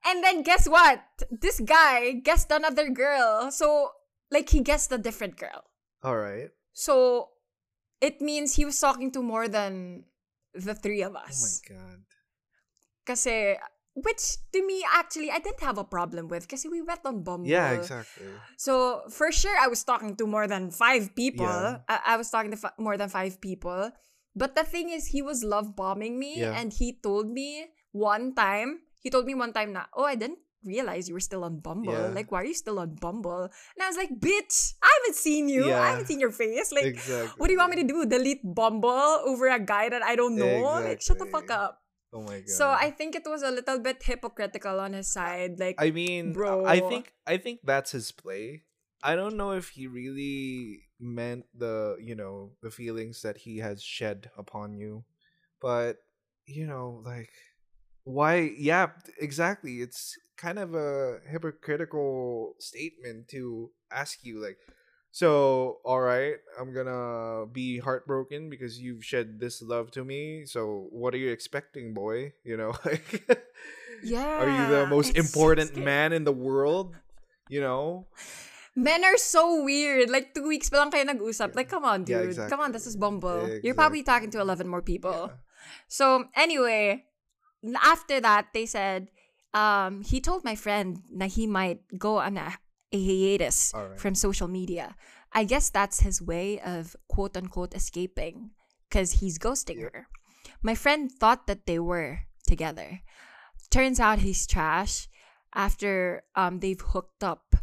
And then guess what? This guy guessed another girl. So, like, he guessed a different girl. All right. So, it means he was talking to more than the three of us. Oh my god. Kasi, which to me, actually, I didn't have a problem with because we met on Bumble. Yeah, exactly. So for sure, I was talking to more than five people. Yeah. I, I was talking to fi- more than five people. But the thing is, he was love bombing me, Yeah. and he told me one time. He told me one time na, oh, I didn't realize you were still on Bumble. Yeah. Like, why are you still on Bumble? And I was like, bitch, I haven't seen you. Yeah. I haven't seen your face. Like, exactly. what do you want me to do? Delete Bumble over a guy that I don't know? Like, shut the fuck up. Oh my god. So I think it was a little bit hypocritical on his side. Like, I mean, Bro. I think I think that's his play. I don't know if he really meant the, you know, the feelings that he has shed upon you. But, you know, like why yeah, exactly. It's kind of a hypocritical statement to ask you like so all right i'm gonna be heartbroken because you've shed this love to me so what are you expecting boy you know like yeah. are you the most it's so important man in the world? You know? Men are so weird. Like, two weeks pa lang kayo nag-usap. Like, come on, dude. Yeah, dude. Come on, this is Bumble. exactly. You're probably talking to 11 more people. Yeah. So, anyway, after that, they said um, he told my friend that he might go on a, a hiatus Alright. from social media. I guess that's his way of quote unquote escaping because he's ghosting Yeah. her. My friend thought that they were together. Turns out he's trash. After um, they've hooked up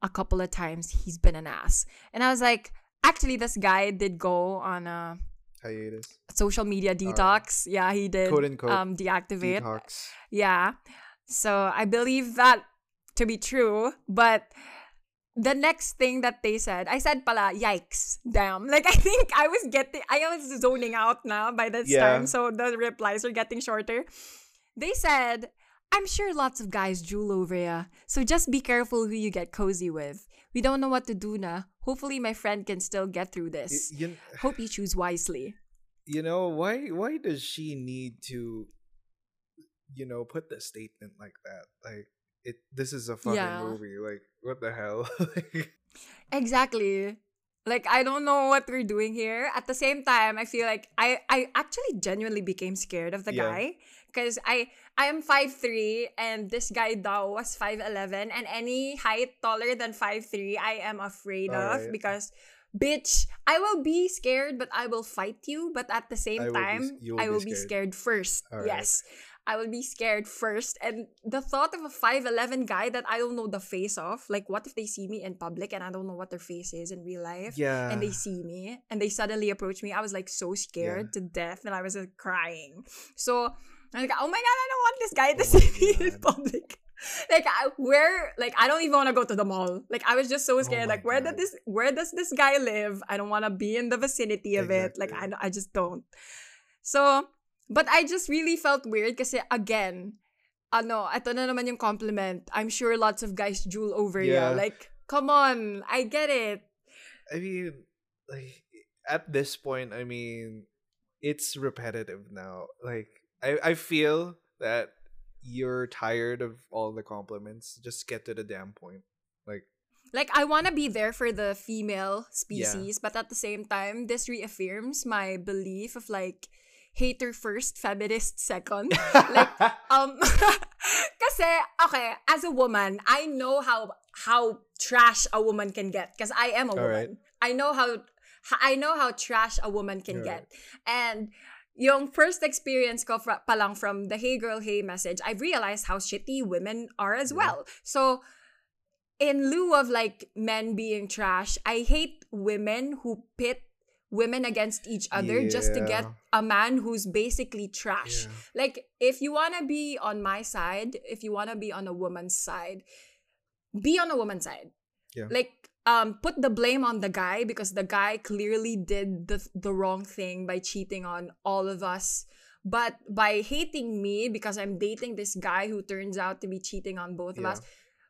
a couple of times, he's been an ass. And I was like, actually, this guy did go on a Hiatus. social media detox. Yeah, he did Quote, unquote, um, deactivate. Detox. Yeah. So I believe that to be true. But the next thing that they said, I said pala, yikes, damn. Like I think I was getting, I was zoning out now by this Yeah. time. So the replies are getting shorter. They said, I'm sure lots of guys drool over ya. So just be careful who you get cozy with. We don't know what to do na. Hopefully my friend can still get through this. You, Hope you choose wisely. you know why? Why does she need to, you know, put the statement like that? Like it. This is a fucking Yeah. movie. Like what the hell? Exactly. Like I don't know what we're doing here. At the same time, I feel like I I actually genuinely became scared of the Yeah. guy because I I am 5'3 and this guy Dao was 5'11 and any height taller than 5'3 I am afraid of Alright. because bitch, I will be scared but I will fight you but at the same I will be time will I be will be scared. scared first. Alright. Yes. I will be scared first. And the thought of a 5'11 guy that I don't know the face of, like, what if they see me in public and I don't know what their face is in real life? yeah. And they see me and they suddenly approach me. I was like so scared to death and I was uh, crying. So I'm like, oh my god, I don't want this guy to Oh see me in public. Like I, where, like I don't even want to go to the mall. Like I was just so scared. Oh like where did this, where does this guy live? I don't want to be in the vicinity of it. Like I, Exactly. I just don't. So, but I just really felt weird kasi again, ano, ito na naman yung compliment. I'm sure lots of guys drool over Yeah. ya. Like, come on, I get it. I mean, like at this point, I mean, it's repetitive now. Like I, I feel that you're tired of all the compliments. Just get to the damn point. Like Like, I want to be there for the female species, but at the same time, this reaffirms my belief of like, hater first, feminist second. like, um, kasi, okay, as a woman, I know how how trash a woman can get because I am a woman. Alright. I know how I know how trash a woman can Alright. get. And yung first experience ko fra, pa lang from the Hey Girl Hey message, I've realized how shitty women are as Yeah. well. So, in lieu of like men being trash, I hate women who pit women against each other just to get a man who's basically trash. Yeah. Like, if you want to be on my side, if you want to be on a woman's side, be on a woman's side. Yeah. Like, um, put the blame on the guy because the guy clearly did the, the wrong thing by cheating on all of us. But by hating me because I'm dating this guy who turns out to be cheating on both of us,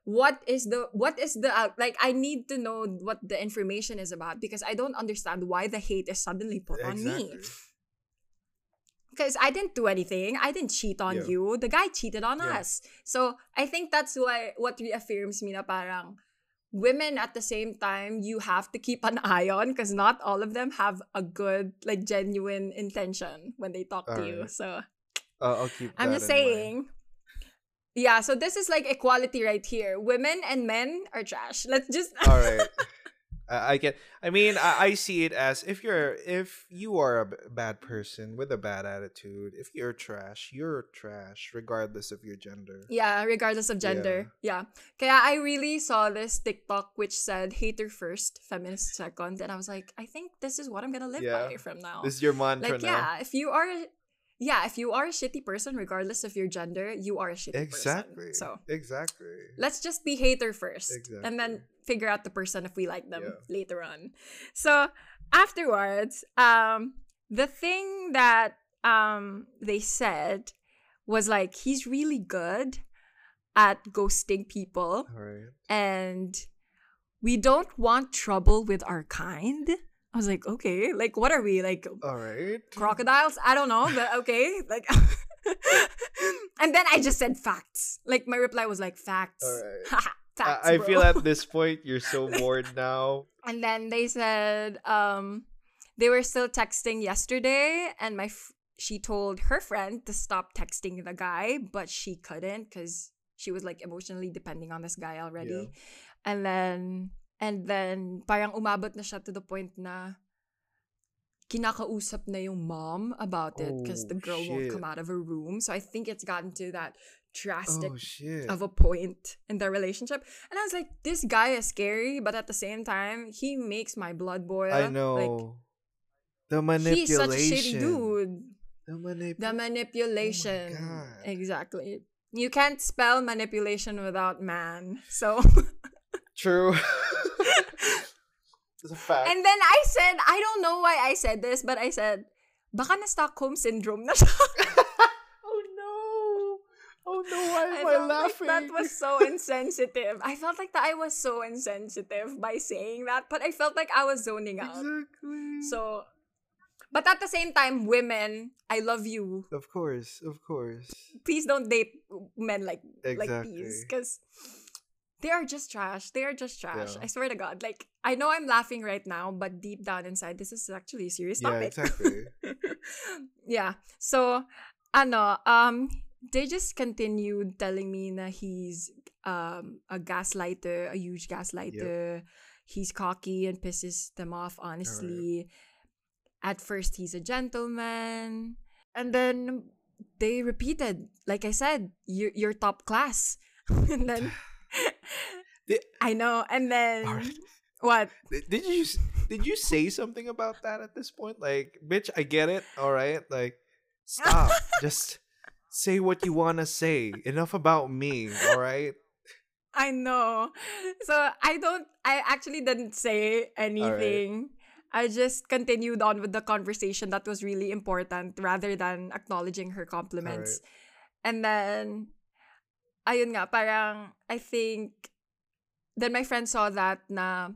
what is the what is the uh, like i need to know what the information is about because i don't understand why the hate is suddenly put on me because i didn't do anything i didn't cheat on Yeah. you the guy cheated on Yeah. us so i think that's why what reaffirms me na parang women at the same time you have to keep an eye on because not all of them have a good like genuine intention when they talk to you so Uh, I'll keep. I'm just saying mind. Yeah, so this is like equality right here. Women and men are trash. Let's just All right. I, get. I mean, I, I see it as if you're if you are a b- bad person with a bad attitude, if you're trash, you're trash regardless of your gender. Yeah, regardless of gender. Yeah. Kaya I really saw this TikTok which said hater first, feminist second. And I was like, I think this is what I'm gonna live Yeah. by from now. This is your mantra like, now. yeah, if you are yeah, if you are a shitty person, regardless of your gender, you are a shitty Exactly. person. Exactly. So exactly. let's just be hater first and then figure out the person if we like them Yeah. later on so afterwards um the thing that um they said was like he's really good at ghosting people right. and we don't want trouble with our kind i was like okay like what are we like All right. crocodiles i don't know but okay like and then i just said facts like my reply was like facts facts I, I feel at this point you're so bored now. and then they said um they were still texting yesterday and my f- she told her friend to stop texting the guy, but she couldn't because she was like emotionally depending on this guy already. And then and then parang umabot na siya to the point na kinakausap na yung mom about it because the Oh, girl won't come out of her room. So I think it's gotten to that drastic Oh of a point in their relationship. And I was like, this guy is scary, but at the same time, he makes my blood boil. I know. Like, the manipulation. he's such a shitty dude. The manip- The manipulation. Oh God. exactly. You can't spell manipulation without man. So True. it's a fact. and then I said, I don't know why I said this, but I said, baka na Stockholm syndrome na siya. oh no. Oh no, why am I, felt laughing? like that was so insensitive. I felt like that I was so insensitive by saying that, but I felt like I was zoning out. exactly. So, but at the same time, women, I love you. of course, of course. Please don't date men like like Exactly. these because they are just trash. They are just trash. Yeah. I swear to God. Like I know I'm laughing right now, but deep down inside, this is actually a serious Yeah, topic. exactly. yeah. So, ano, um, they just continued telling me that he's um a gaslighter, a huge gaslighter. He's cocky and pisses them off. Honestly, at first he's a gentleman, and then they repeated, like I said, you're you're top class, and then. Di- I know, and then Alright. what? Did did you did you say something about that at this point? Like, bitch, I get it. All right, like, stop. Just say what you wanna say. Enough about me. All right. I know. So I don't I actually didn't say anything. I just continued on with the conversation that was really important rather than acknowledging her compliments. And then ayun nga parang I think then my friend saw that na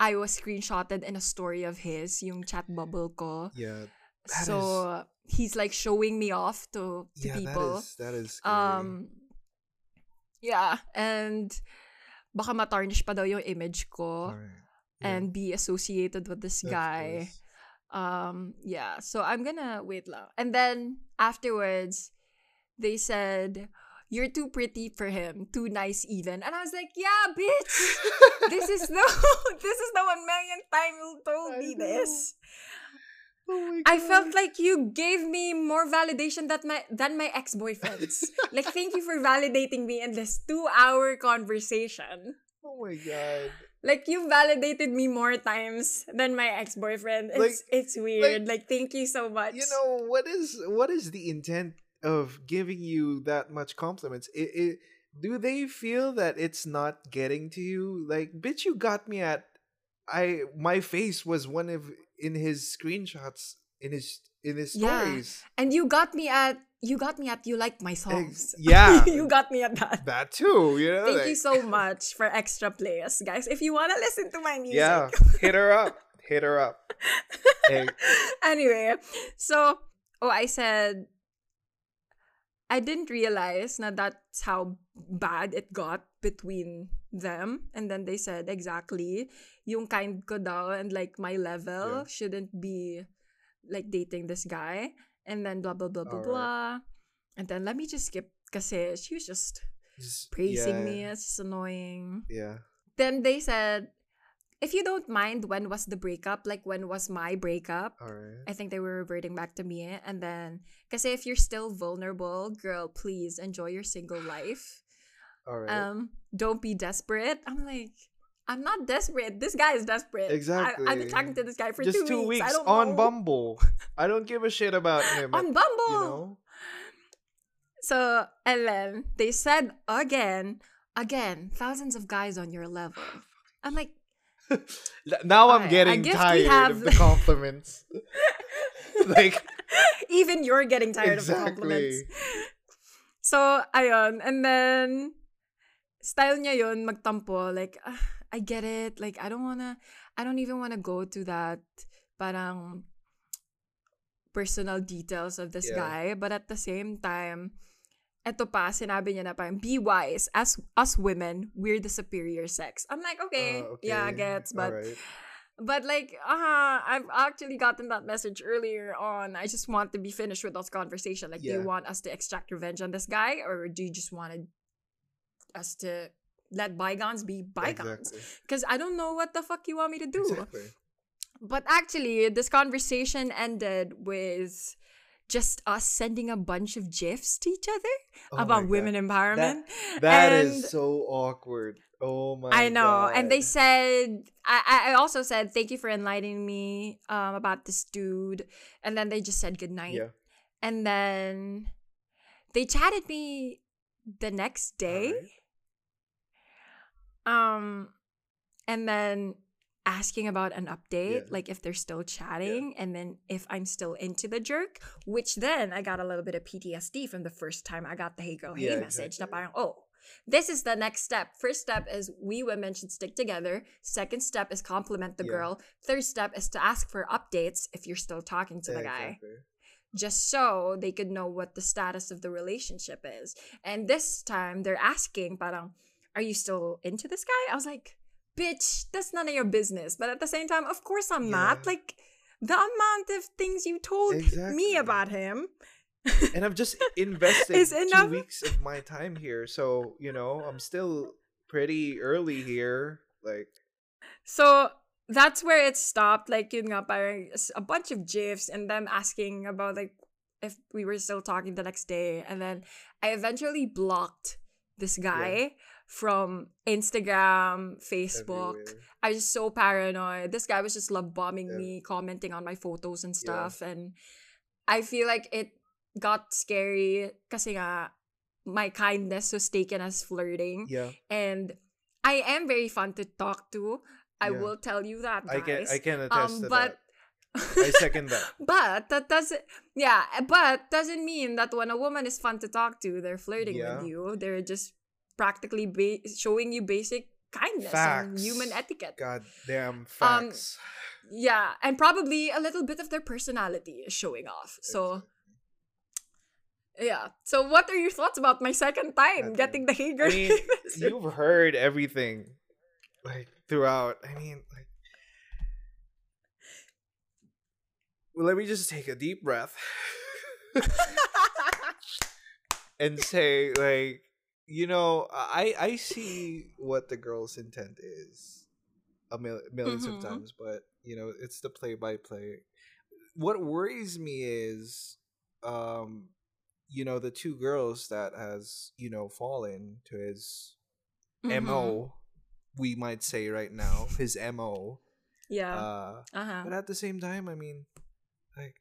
I was screenshotted in a story of his, yung chat bubble ko. Yeah. So he's like showing me off to, to yeah. people. That is that is. Scary. Um, yeah, and baka matarnish pa daw yung image ko Alright. Yeah, and be associated with this of guy. course. Um, yeah, so I'm gonna wait lang. And then afterwards, they said, "You're too pretty for him, too nice even." And I was like, "Yeah, bitch, this is the this is the one million time you told I me know. this." Oh I felt like you gave me more validation that my than my ex boyfriends. like, thank you for validating me in this two hour conversation. Oh my god. Like you validated me more times than my ex boyfriend. It's Like- it's weird. Like, thank you so much. You know what is what is the intent of giving you that much compliments? It, it do they feel that it's not getting to you? Like, bitch, you got me at. I my face was one of in his screenshots in his in his Yeah. stories. and you got me at you got me at you like my songs. yeah. you got me at that. That too, you know. Thank you so much for extra plays, guys. If you wanna listen to my music. Yeah, hit her up. Hit her up. Hey, anyway, so oh, I said I didn't realize na that's how bad it got between them. And then they said exactly yung kind ko daw and like my level Yeah. shouldn't be like dating this guy. And then blah blah blah blah Alright. blah. And then let me just skip kasi she was just just- praising yeah, me. It's just annoying. Yeah. Then they said, if you don't mind, when was the breakup? Like, when was my breakup? All right. I think they were reverting back to me. And then, because if you're still vulnerable, girl, please enjoy your single life. All right. Um, don't be desperate. I'm like, I'm not desperate. This guy is desperate. I, I've been talking to this guy for Just two, two weeks. weeks, on know. Bumble. I don't give a shit about him. On Bumble. you know. So, and then they said again, again, thousands of guys on your level. I'm like, Now I'm getting tired have- of the compliments. like even you're getting tired of the compliments. exactly. So, ayun. And then, style niya yun, magtampo. Like, ah, I get it. Like, I don't wanna, I don't even wanna go to that parang personal details of this Yeah. guy. But at the same time, eto pa, sinabi niya na parang, be wise. As us women, we're the superior sex. I'm like, okay, Uh, yeah, okay. gets. But Alright. but like, uh, I've actually gotten that message earlier on. I just want to be finished with this conversation. Like, do you want us to extract revenge on this guy, or do you just want us to let bygones be bygones? Exactly. Because I don't know what the fuck you want me to do. Exactly. But actually, this conversation ended with just us sending a bunch of gifs to each other Oh about women empowerment. That and is so awkward. Oh my I know. And they said, I, I also said, thank you for enlightening me um, about this dude. And then they just said goodnight. Yeah. And then they chatted me the next day. Um, and then asking about an update, Yeah. like if they're still chatting, and then if I'm still into the jerk, which then I got a little bit of PTSD from the first time I got the hey girl, hey Yeah, message. Exactly. parang, oh, this is the next step. First step is we women should stick together. Second step is compliment the Yeah. girl. Third step is to ask for updates if you're still talking to the guy Exactly. just so they could know what the status of the relationship is. And this time they're asking, parang, are you still into this guy? I was like, bitch, that's none of your business. But at the same time, of course I'm not. Yeah. Like, the amount of things you told Exactly. me about him. and I'm just investing Is two enough- weeks of my time here. So, you know, I'm still pretty early here. Like, So that's where it stopped. Like, yun nga, parang a bunch of gifs and them asking about, like, if we were still talking the next day. And then I eventually blocked this guy from Instagram, Facebook. everywhere. I was just so paranoid. This guy was just love bombing Yeah. me, commenting on my photos and Yeah. stuff. And I feel like it got scary kasi nga, my kindness was taken as flirting. Yeah. And I am very fun to talk to. I Yeah. will tell you that, I can guys. I can attest um, to but that. I second that. but that doesn't yeah but doesn't mean that when a woman is fun to talk to they're flirting Yeah. with you they're just practically ba- showing you basic kindness and human etiquette God damn Um, facts. yeah and probably a little bit of their personality is showing off so yeah so what are your thoughts about my second time Nothing. getting the Hager I mean, you've heard everything like throughout. I mean, like well, let me just take a deep breath and say like you know i i see what the girl's intent is a mil- 1000000s Mhm. of times but you know it's the play by play what worries me is um you know the two girls that has you know fallen to his Mhm. mo we might say right now his mo yeah uh uh-huh but at the same time i mean like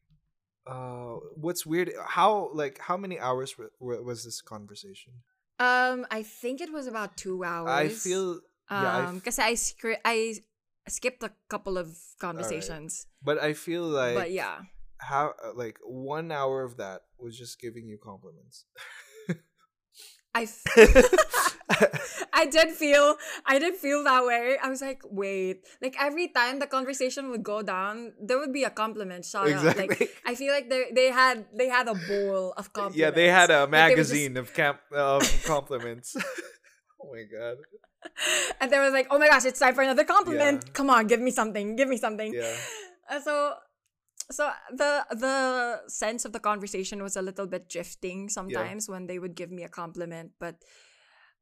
uh what's weird how like how many hours w- w- was this conversation um i think it was about two hours. i feel um because I, scri- I skipped a couple of conversations. But i feel like but yeah. how uh, like one hour of that was just giving you compliments. I, f- I did feel I did feel that way. I was like, wait, like every time the conversation would go down, there would be a compliment shot out. Like I feel like they they had they had a bowl of compliments. yeah they had a Like, just- magazine of camp of compliments oh my god and they was like, oh my gosh, it's time for another compliment. Yeah. Come on, give me something, give me something. yeah Uh, so so the the sense of the conversation was a little bit drifting sometimes when they would give me a compliment but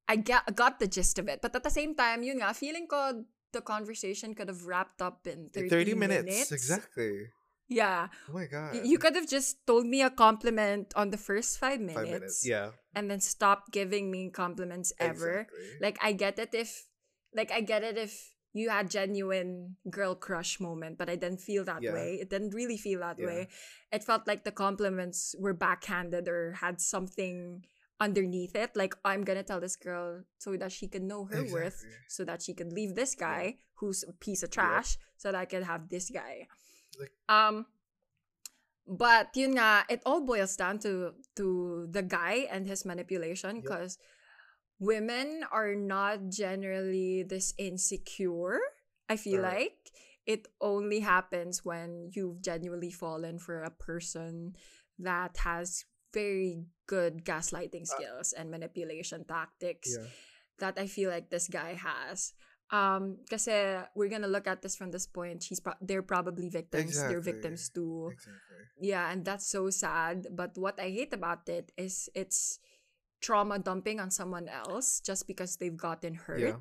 i got, got the gist of it but at the same time yun nga feeling ko the conversation could have wrapped up in 30, 30 minutes, exactly yeah oh my god you could have just told me a compliment on the first five minutes, five minutes yeah and then stopped giving me compliments ever exactly. like I get it if like I get it if you had genuine girl crush moment, but I didn't feel that Yeah. way. It didn't really feel that Yeah. way. It felt like the compliments were backhanded or had something underneath it. Like I'm gonna tell this girl so that she can know her worth, so that she can leave this guy who's a piece of trash, so that I can have this guy. Like- um but you know it all boils down to to the guy and his manipulation because women are not generally this insecure. I feel Alright. like it only happens when you've genuinely fallen for a person that has very good gaslighting skills and manipulation tactics yeah that I feel like this guy has. Um, kasi we're gonna look at this from this point. She's pro- they're probably victims. They're victims too. Exactly. Yeah, and that's so sad. But what I hate about it is it's trauma dumping on someone else just because they've gotten hurt. Yeah.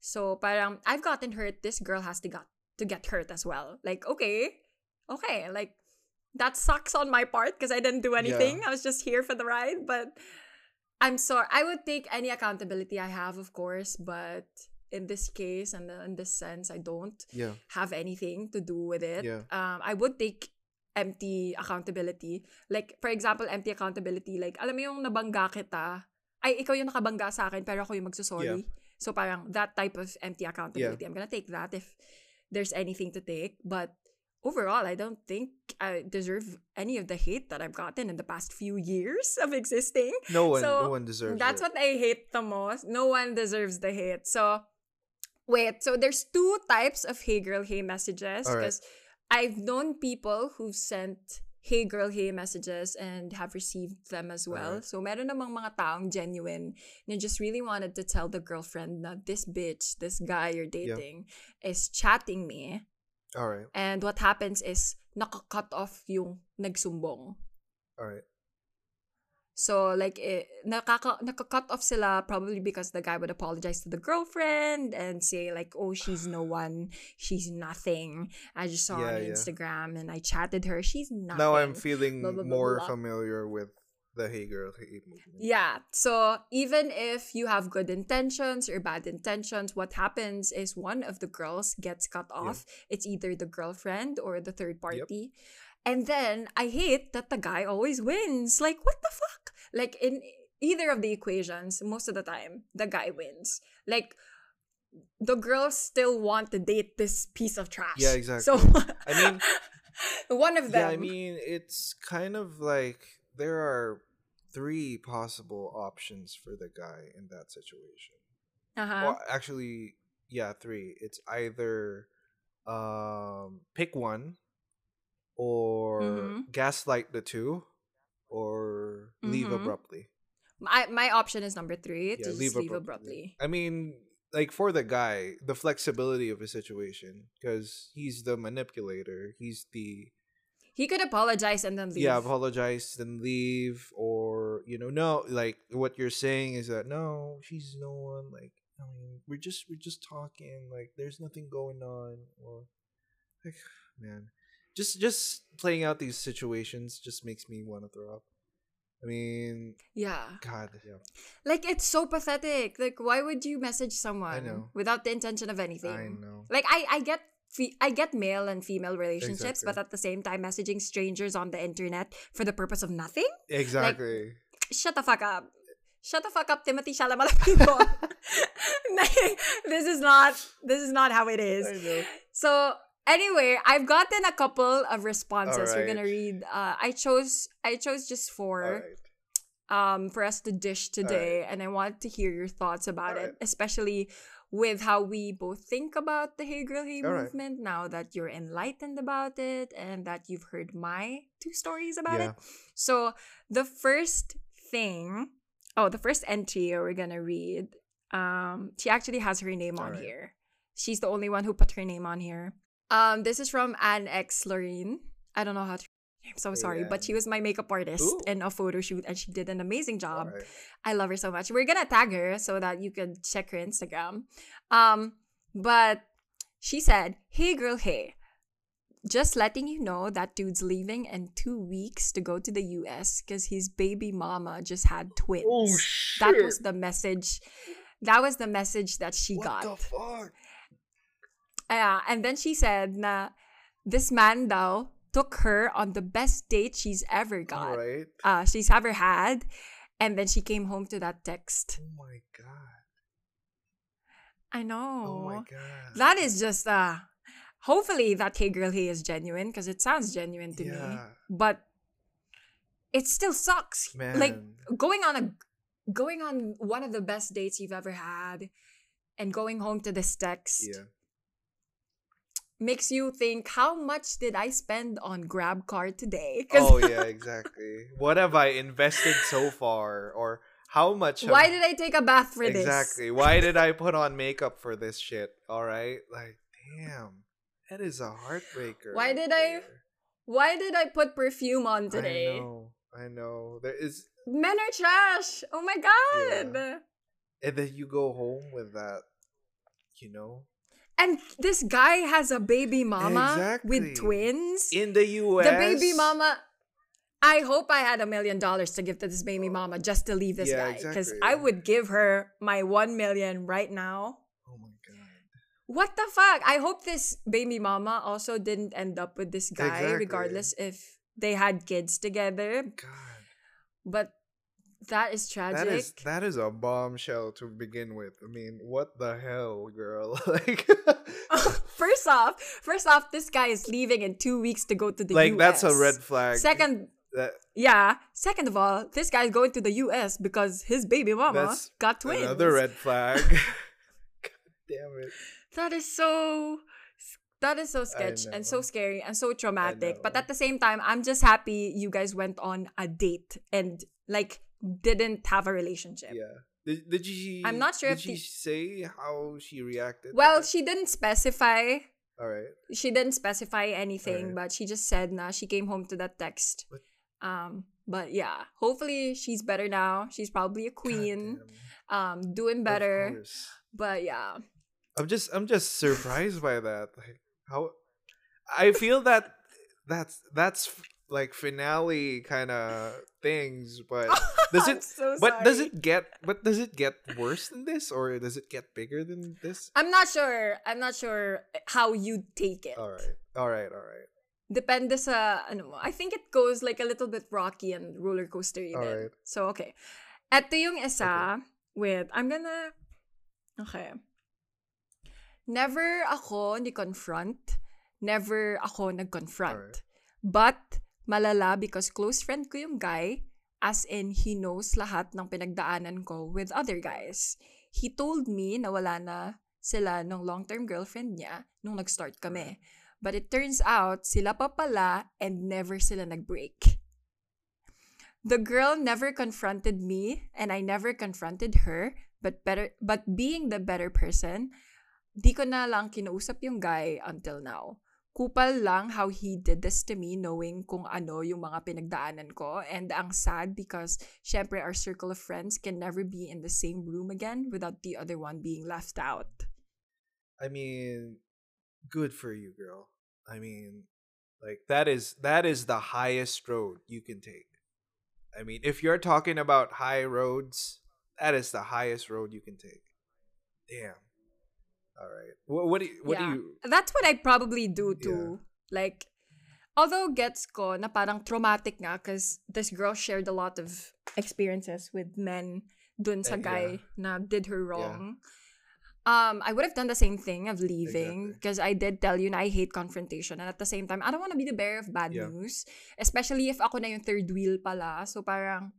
So parang I've gotten hurt, this girl has to got to get hurt as well. Like, okay. Okay, like that sucks on my part because I didn't do anything. I was just here for the ride, but I'm sorry. I would take any accountability I have, of course, but in this case and in this sense, I don't Yeah. have anything to do with it. Yeah. Um, I would take empty accountability. Like, for example, empty accountability. Like, alam mo yung nabangga kita, ay, ikaw yung nakabangga sa akin, pero ako yung magsasorry. So, parang that type of empty accountability. I'm gonna take that if there's anything to take. But overall, I don't think I deserve any of the hate that I've gotten in the past few years of existing. No one. So, no one deserves. That's it. what I hate the most. No one deserves the hate. So, wait. So there's two types of hey girl hey messages All right. because I've known people who've sent hey girl hey messages and have received them as well. Alright. So meron namang mga taong genuine na just really wanted to tell the girlfriend na this bitch, this guy you're dating is chatting me All right. and what happens is naka-cut off yung nagsumbong. All right. So like eh, nakaka naka-cut off sila probably because the guy would apologize to the girlfriend and say like oh she's no one she's nothing I just saw her on Yeah, yeah. Instagram and I chatted her she's nothing Now I'm feeling Blah, blah, blah, more familiar with the Hey Girl Hey movement. Yeah. So even if you have good intentions or bad intentions, what happens is one of the girls gets cut off. It's either the girlfriend or the third party. And then I hate that the guy always wins. Like, what the fuck? Like, in either of the equations, most of the time, the guy wins. Like, the girls still want to date this piece of trash. Yeah, exactly. So, I mean, one of them. yeah, I mean, it's kind of like there are three possible options for the guy in that situation. uh-huh. Well, actually, yeah, three. It's either um pick one or Mhm. gaslight the two or leave Mhm. abruptly. my, my option is number three. To Yeah, just leave leave abruptly. abruptly. I mean, like for the guy, the flexibility of a situation because he's the manipulator. He's the He could apologize and then leave. yeah, apologize then leave or you know no like what you're saying is that no, she's no one like I mean, we're just we're just talking like there's nothing going on or like man, just just playing out these situations just makes me want to throw up. I mean, yeah. God, yeah, Like it's so pathetic. Like why would you message someone without the intention of anything? I know. Like I I get fe- I get male and female relationships, Exactly. but at the same time messaging strangers on the internet for the purpose of nothing? Exactly. Shut the fuck up. Shut the fuck up, Timothy Chalamalapino. this is not this is not how it is. So anyway, I've gotten a couple of responses. We're gonna read. Uh, I chose I chose just four Alright. um for us to dish today, and I want to hear your thoughts about it, especially with how we both think about the Hey Girl Hey Alright. movement now that you're enlightened about it and that you've heard my two stories about Yeah. it. So the first thing, oh, the first entry we're gonna read. Um, she actually has her name on Alright. here. She's the only one who put her name on here. Um, this is from Anne X Lorraine. I don't know how to. I'm so sorry, but she was my makeup artist Ooh. in a photo shoot, and she did an amazing job. Alright. I love her so much. We're gonna tag her so that you can check her Instagram. Um, but she said, "Hey girl, hey, just letting you know that dude's leaving in two weeks to go to the U.S. because his baby mama just had twins. Oh shit! that was the message. That was the message that she what got. the fuck? Yeah, and then she said na this man though took her on the best date she's ever got. Alright. Uh, she's ever had. And then she came home to that text. Oh my god. I know. Oh my god. That is just uh hopefully that hey girl hey is genuine because it sounds genuine to me. But it still sucks. Man. Like going on a going on one of the best dates you've ever had and going home to this text yeah. makes you think how much did I spend on grab card today Oh yeah, exactly. what have I invested so far, or how much? Why did I take a bath for this? exactly? Why did I put on makeup for this shit? All right, like damn, that is a heartbreaker. Why did I- Why did I put perfume on today? I know, I know. There is, Men are trash. Oh my god. Yeah. and then you go home with that, you know, And this guy has a baby mama Exactly. with twins. in the U.S. the baby mama. I hope I had a million dollars to give to this baby mama just to leave this Yeah, guy. Because exactly. I would give her my one million right now. What the fuck? I hope this baby mama also didn't end up with this guy, Exactly. regardless if they had kids together. God. But that is tragic. That is that is a bombshell to begin with. I mean, what the hell, girl? like, first off, first off, this guy is leaving in two weeks to go to the like US. that's a red flag. Second, that yeah. Second of all, this guy's going to the US because his baby mama got twins. another red flag. God damn it! That is so. That is so sketch and so scary and so traumatic. But at the same time, I'm just happy you guys went on a date and like didn't have a relationship. Yeah. Did, did she? I'm not sure Did if she the- say how she reacted? Well, she didn't specify. all right. She didn't specify anything, Alright. but she just said na she came home to that text. What? Um, but yeah, hopefully she's better now. She's probably a queen. Um, doing better. But yeah. I'm just I'm just surprised by that. Like how I feel that that's that's like finale kind of things, but does it so but does it get but does it get worse than this or does it get bigger than this? I'm not sure. I'm not sure eh, how you take it. All right. All right, all right. Depende sa ano mo. I think it goes like a little bit rocky and roller coaster din. Alright. So okay. Ito yung isa with I'm gonna Okay. Never ako ni-confront. Never ako nag-confront. But malala because close friend ko yung guy as in he knows lahat ng pinagdaanan ko with other guys. He told me na wala na sila nung long-term girlfriend niya nung nag-start kami. But it turns out, sila pa pala and never sila nag-break. The girl never confronted me and I never confronted her, but better but being the better person, di ko na lang kinausap yung guy until now. Kupal lang how he did this to me knowing kung ano yung mga pinagdaanan ko and ang sad because syempre our circle of friends can never be in the same room again without the other one being left out. I mean, good for you, girl. I mean, like that is that is the highest road you can take. I mean, if you're talking about high roads, that is the highest road you can take. Damn. All right. What, what do you, what Yeah. do you That's what I'd probably do Yeah. too. Like, although gets ko na parang traumatic nga because this girl shared a lot of experiences with men dun sa Eh, guy yeah. na did her wrong. Um, I would have done the same thing of leaving Exactly. because I did tell you na I hate confrontation and at the same time, I don't want to be the bearer of bad Yeah. news. Especially if ako na yung third wheel pala. So parang,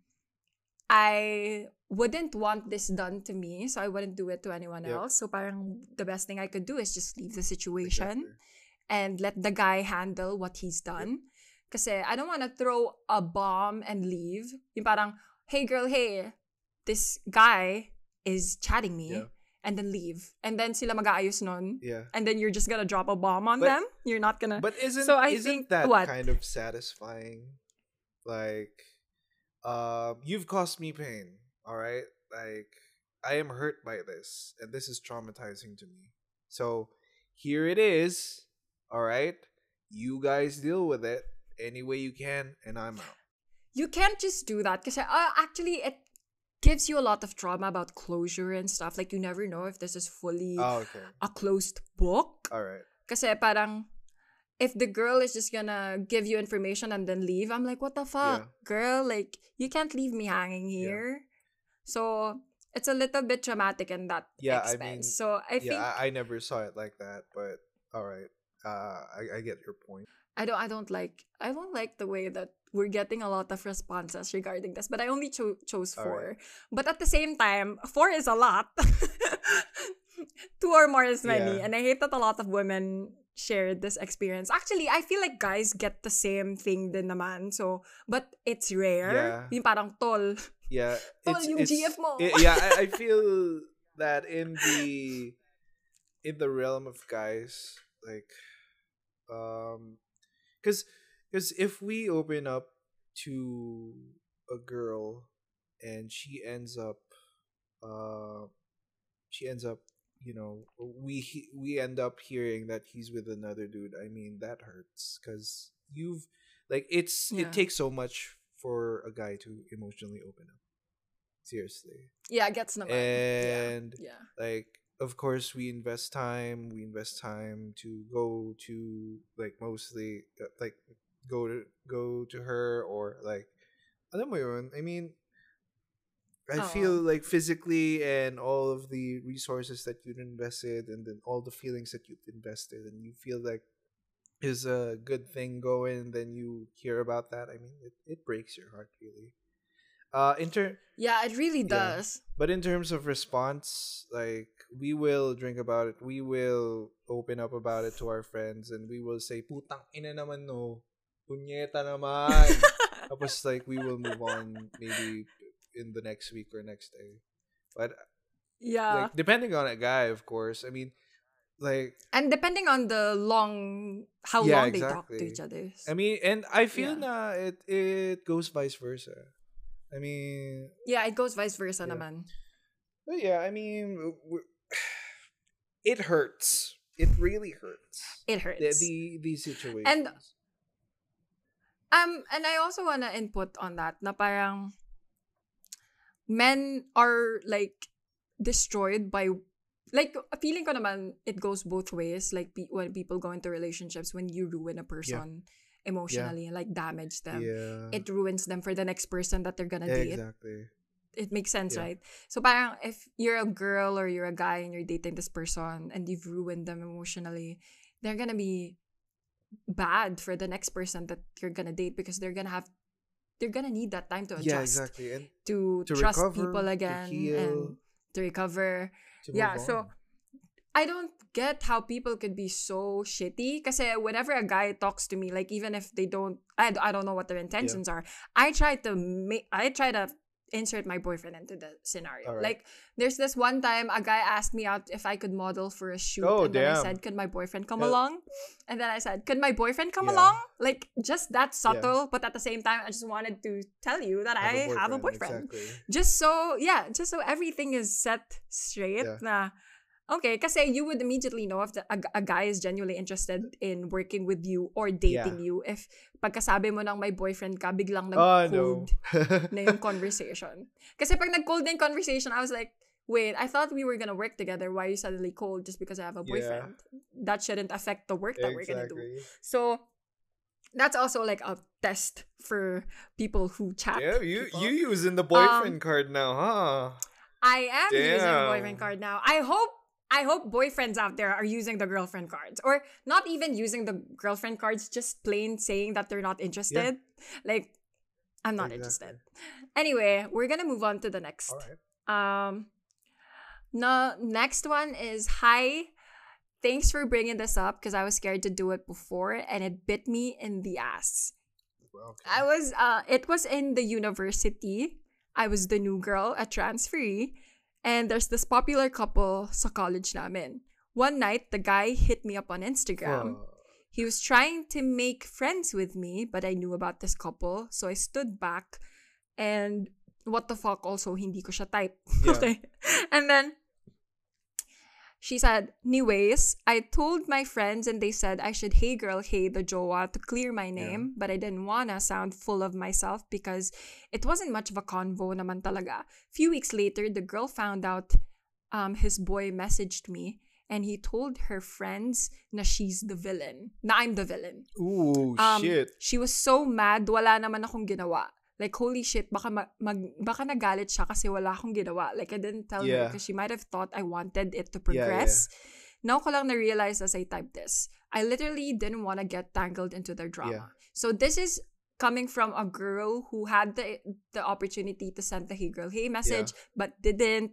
I wouldn't want this done to me, so I wouldn't do it to anyone Yep. else. So parang the best thing I could do is just leave the situation Exactly. and let the guy handle what he's done. Kasi I don't want to throw a bomb and leave. Yung parang, hey girl, hey, this guy is chatting me and then leave. And then sila mag-aayos nun. Yeah. And then you're just gonna drop a bomb on But- them? You're not gonna... But isn't So I isn't think- that what? kind of satisfying? Like, um, you've caused me pain. All right, like I am hurt by this, and this is traumatizing to me. So here it is. All right, you guys deal with it any way you can, and I'm out. You can't just do that because uh, actually it gives you a lot of trauma about closure and stuff. Like you never know if this is fully Oh, okay. a closed book. All right. Kasi parang, if the girl is just gonna give you information and then leave, I'm like, what the fuck, girl? Like, you can't leave me hanging Yeah. here. So, it's a little bit traumatic in that Yeah, I mean, so, I think, yeah, I, I never saw it like that, but all right. Uh, I, I get your point. I don't, I don't like, I don't like the way that we're getting a lot of responses regarding this, but I only cho- chose four. right. But at the same time, four is a lot. Two or more is many. Yeah. And I hate that a lot of women shared this experience. Actually, I feel like guys get the same thing din naman. So, but it's rare. Yeah. Yung parang tol, yeah, it's, yung it's it- yeah, I, I feel that in the in the realm of guys, like, um, because because if we open up to a girl and she ends up, uh, she ends up, you know, we we end up hearing that he's with another dude. I mean, that hurts because you've like it's Yeah. it takes so much for a guy to emotionally open up. Seriously. Yeah, gets naman. And yeah. yeah. like of course we invest time we invest time to go to like mostly uh, like go to go to her or like alam mo yun i mean i Oo. feel like physically and all of the resources that you've invested and then all the feelings that you've invested and you feel like is a good thing going then you hear about that i mean it, it breaks your heart really uh in ter- Yeah, it really Yeah. does. but in terms of response, like we will drink about it. We will open up about it to our friends and we will say, putang ina naman no. Punyeta naman. Tapos like we will move on maybe in the next week or next day. But yeah. like depending on a guy, of course. I mean, like and depending on the long how Yeah, long they talk to each other. I mean, and I feel Yeah. na it it goes vice versa. I mean, yeah, it goes vice versa Yeah. naman. But yeah, I mean, it hurts. It really hurts. It hurts. The the, the situation. And- Um, and I also wanna input on that na parang men are like destroyed by like a feeling ko naman it goes both ways like pe- when people go into relationships when you ruin a person emotionally and like damage them yeah, it ruins them for the next person that they're gonna Yeah, date exactly. it makes sense, Yeah. right? So parang if you're a girl or you're a guy and you're dating this person and you've ruined them emotionally, they're gonna be bad for the next person that you're gonna date because they're gonna have they're gonna need that time to adjust Yeah, exactly. And to, To trust recover, people to again heal, and to recover. Yeah, move so. I don't get how people could be so shitty. Because uh, whenever a guy talks to me, like even if they don't, I, I don't know what their intentions are. I try to make, I try to insert my boyfriend into the scenario. Alright. Like there's this one time a guy asked me out if I could model for a shoot, Oh, and then I said, "Could my boyfriend come Yeah. along?" And then I said, "Could my boyfriend come Yeah. along?" Like just that subtle, but at the same time, I just wanted to tell you that I have a boyfriend Exactly. just so yeah just so everything is set straight Yeah. Okay kasi you would immediately know if the, a, a guy is genuinely interested in working with you or dating you if pagkasabi mo nang may boyfriend ka biglang Oh nag-cold no. na yung conversation kasi pag nag-cold na yung conversation I was like wait I thought we were gonna work together why are you suddenly cold just because I have a Yeah. boyfriend that shouldn't affect the work that we're gonna do so that's also like a test for people who chat Yeah, you people. you using the Um, boyfriend card now, huh? I am using a boyfriend card now. I hope I hope boyfriends out there are using the girlfriend cards or not even using the girlfriend cards, just plain saying that they're not interested. Like I'm not Exactly. interested. Anyway, we're to move on to the next. Right. Um no next one is hi. Thanks for bringing this up because I was scared to do it before and it bit me in the ass. Okay. I was uh it was in the university. I was the new girl, a transferee, and there's this popular couple sa college namin. One night, the guy hit me up on Instagram. He was trying to make friends with me, but I knew about this couple, so I stood back and what the fuck also hindi ko siya type. Yeah. okay. And then she said, anyways, I told my friends and they said I should hey girl, hey the jowa to clear my name, but I didn't wanna sound full of myself because it wasn't much of a convo naman talaga. Few weeks later, the girl found out um, his boy messaged me and he told her friends na she's the villain, na I'm the villain. Ooh, Um, shit. She was so mad, wala naman akong ginawa. Like, holy shit, baka, mag, baka nagalit siya kasi wala akong ginawa. Like, I didn't tell her because she might have thought I wanted it to Yeah, yeah. progress. Now ko lang na-realize as I typed this. I literally didn't want to get tangled into their drama. So this is coming from a girl who had the the opportunity to send the hey girl hey message but didn't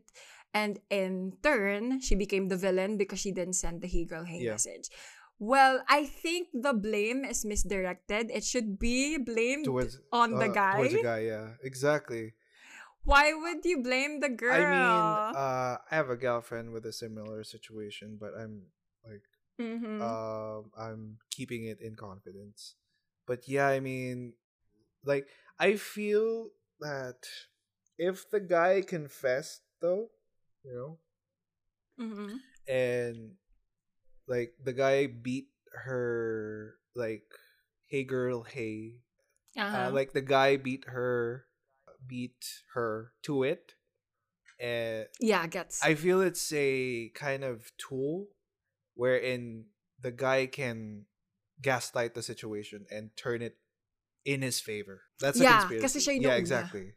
and in turn she became the villain because she didn't send the hey girl hey Yeah. message well i think the blame is misdirected it should be blamed Towards on the uh, guy Towards the guy, yeah. Exactly. Why would you blame the girl? I mean, uh, I have a girlfriend with a similar situation, but I'm like, Mhm. um, I'm keeping it in confidence. But yeah, I mean, like, I feel that if the guy confessed, though, you know, Mhm. and like the guy beat her, like, hey girl, hey, Uh-huh. uh, like the guy beat her, beat her to it, and yeah, gets. I feel it's a kind of tool wherein the guy can gaslight the situation and turn it in his favor. That's a Yeah, conspiracy. kasi yeah, exactly.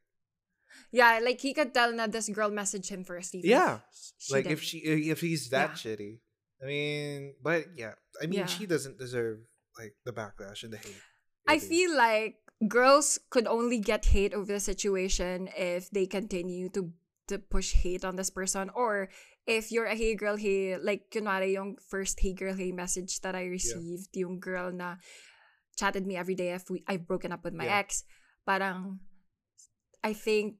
yeah, like he could tell that this girl messaged him first. Even Yeah, if like if didn't. she if he's that Yeah. shitty. I mean, but yeah, I mean Yeah. she doesn't deserve like the backlash and the hate. I feel like girls could only get hate over the situation if they continue to to push hate on this person or if you're a hey girl hey like kunwari yung first hey girl hey message that I received yung girl na chatted me every day if we I've broken up with my Yeah. ex parang I think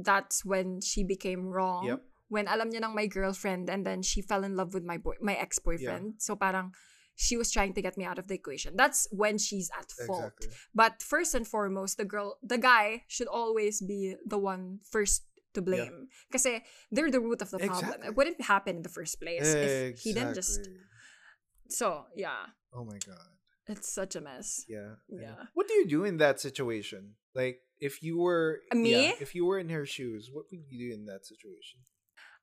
that's when she became wrong Yep. When alam niya ng my girlfriend and then she fell in love with my boy my ex-boyfriend so parang she was trying to get me out of the equation that's when she's at fault exactly. but first and foremost, the girl, the guy should always be the one first to blame. Kasi they're the root of the problem. Exactly. It wouldn't happen in the first place if he didn't just. So yeah, Oh my god. it's such a mess. Yeah. Yeah. What do you do in that situation? Like if you were me? yeah, if you were in her shoes, what would you do in that situation?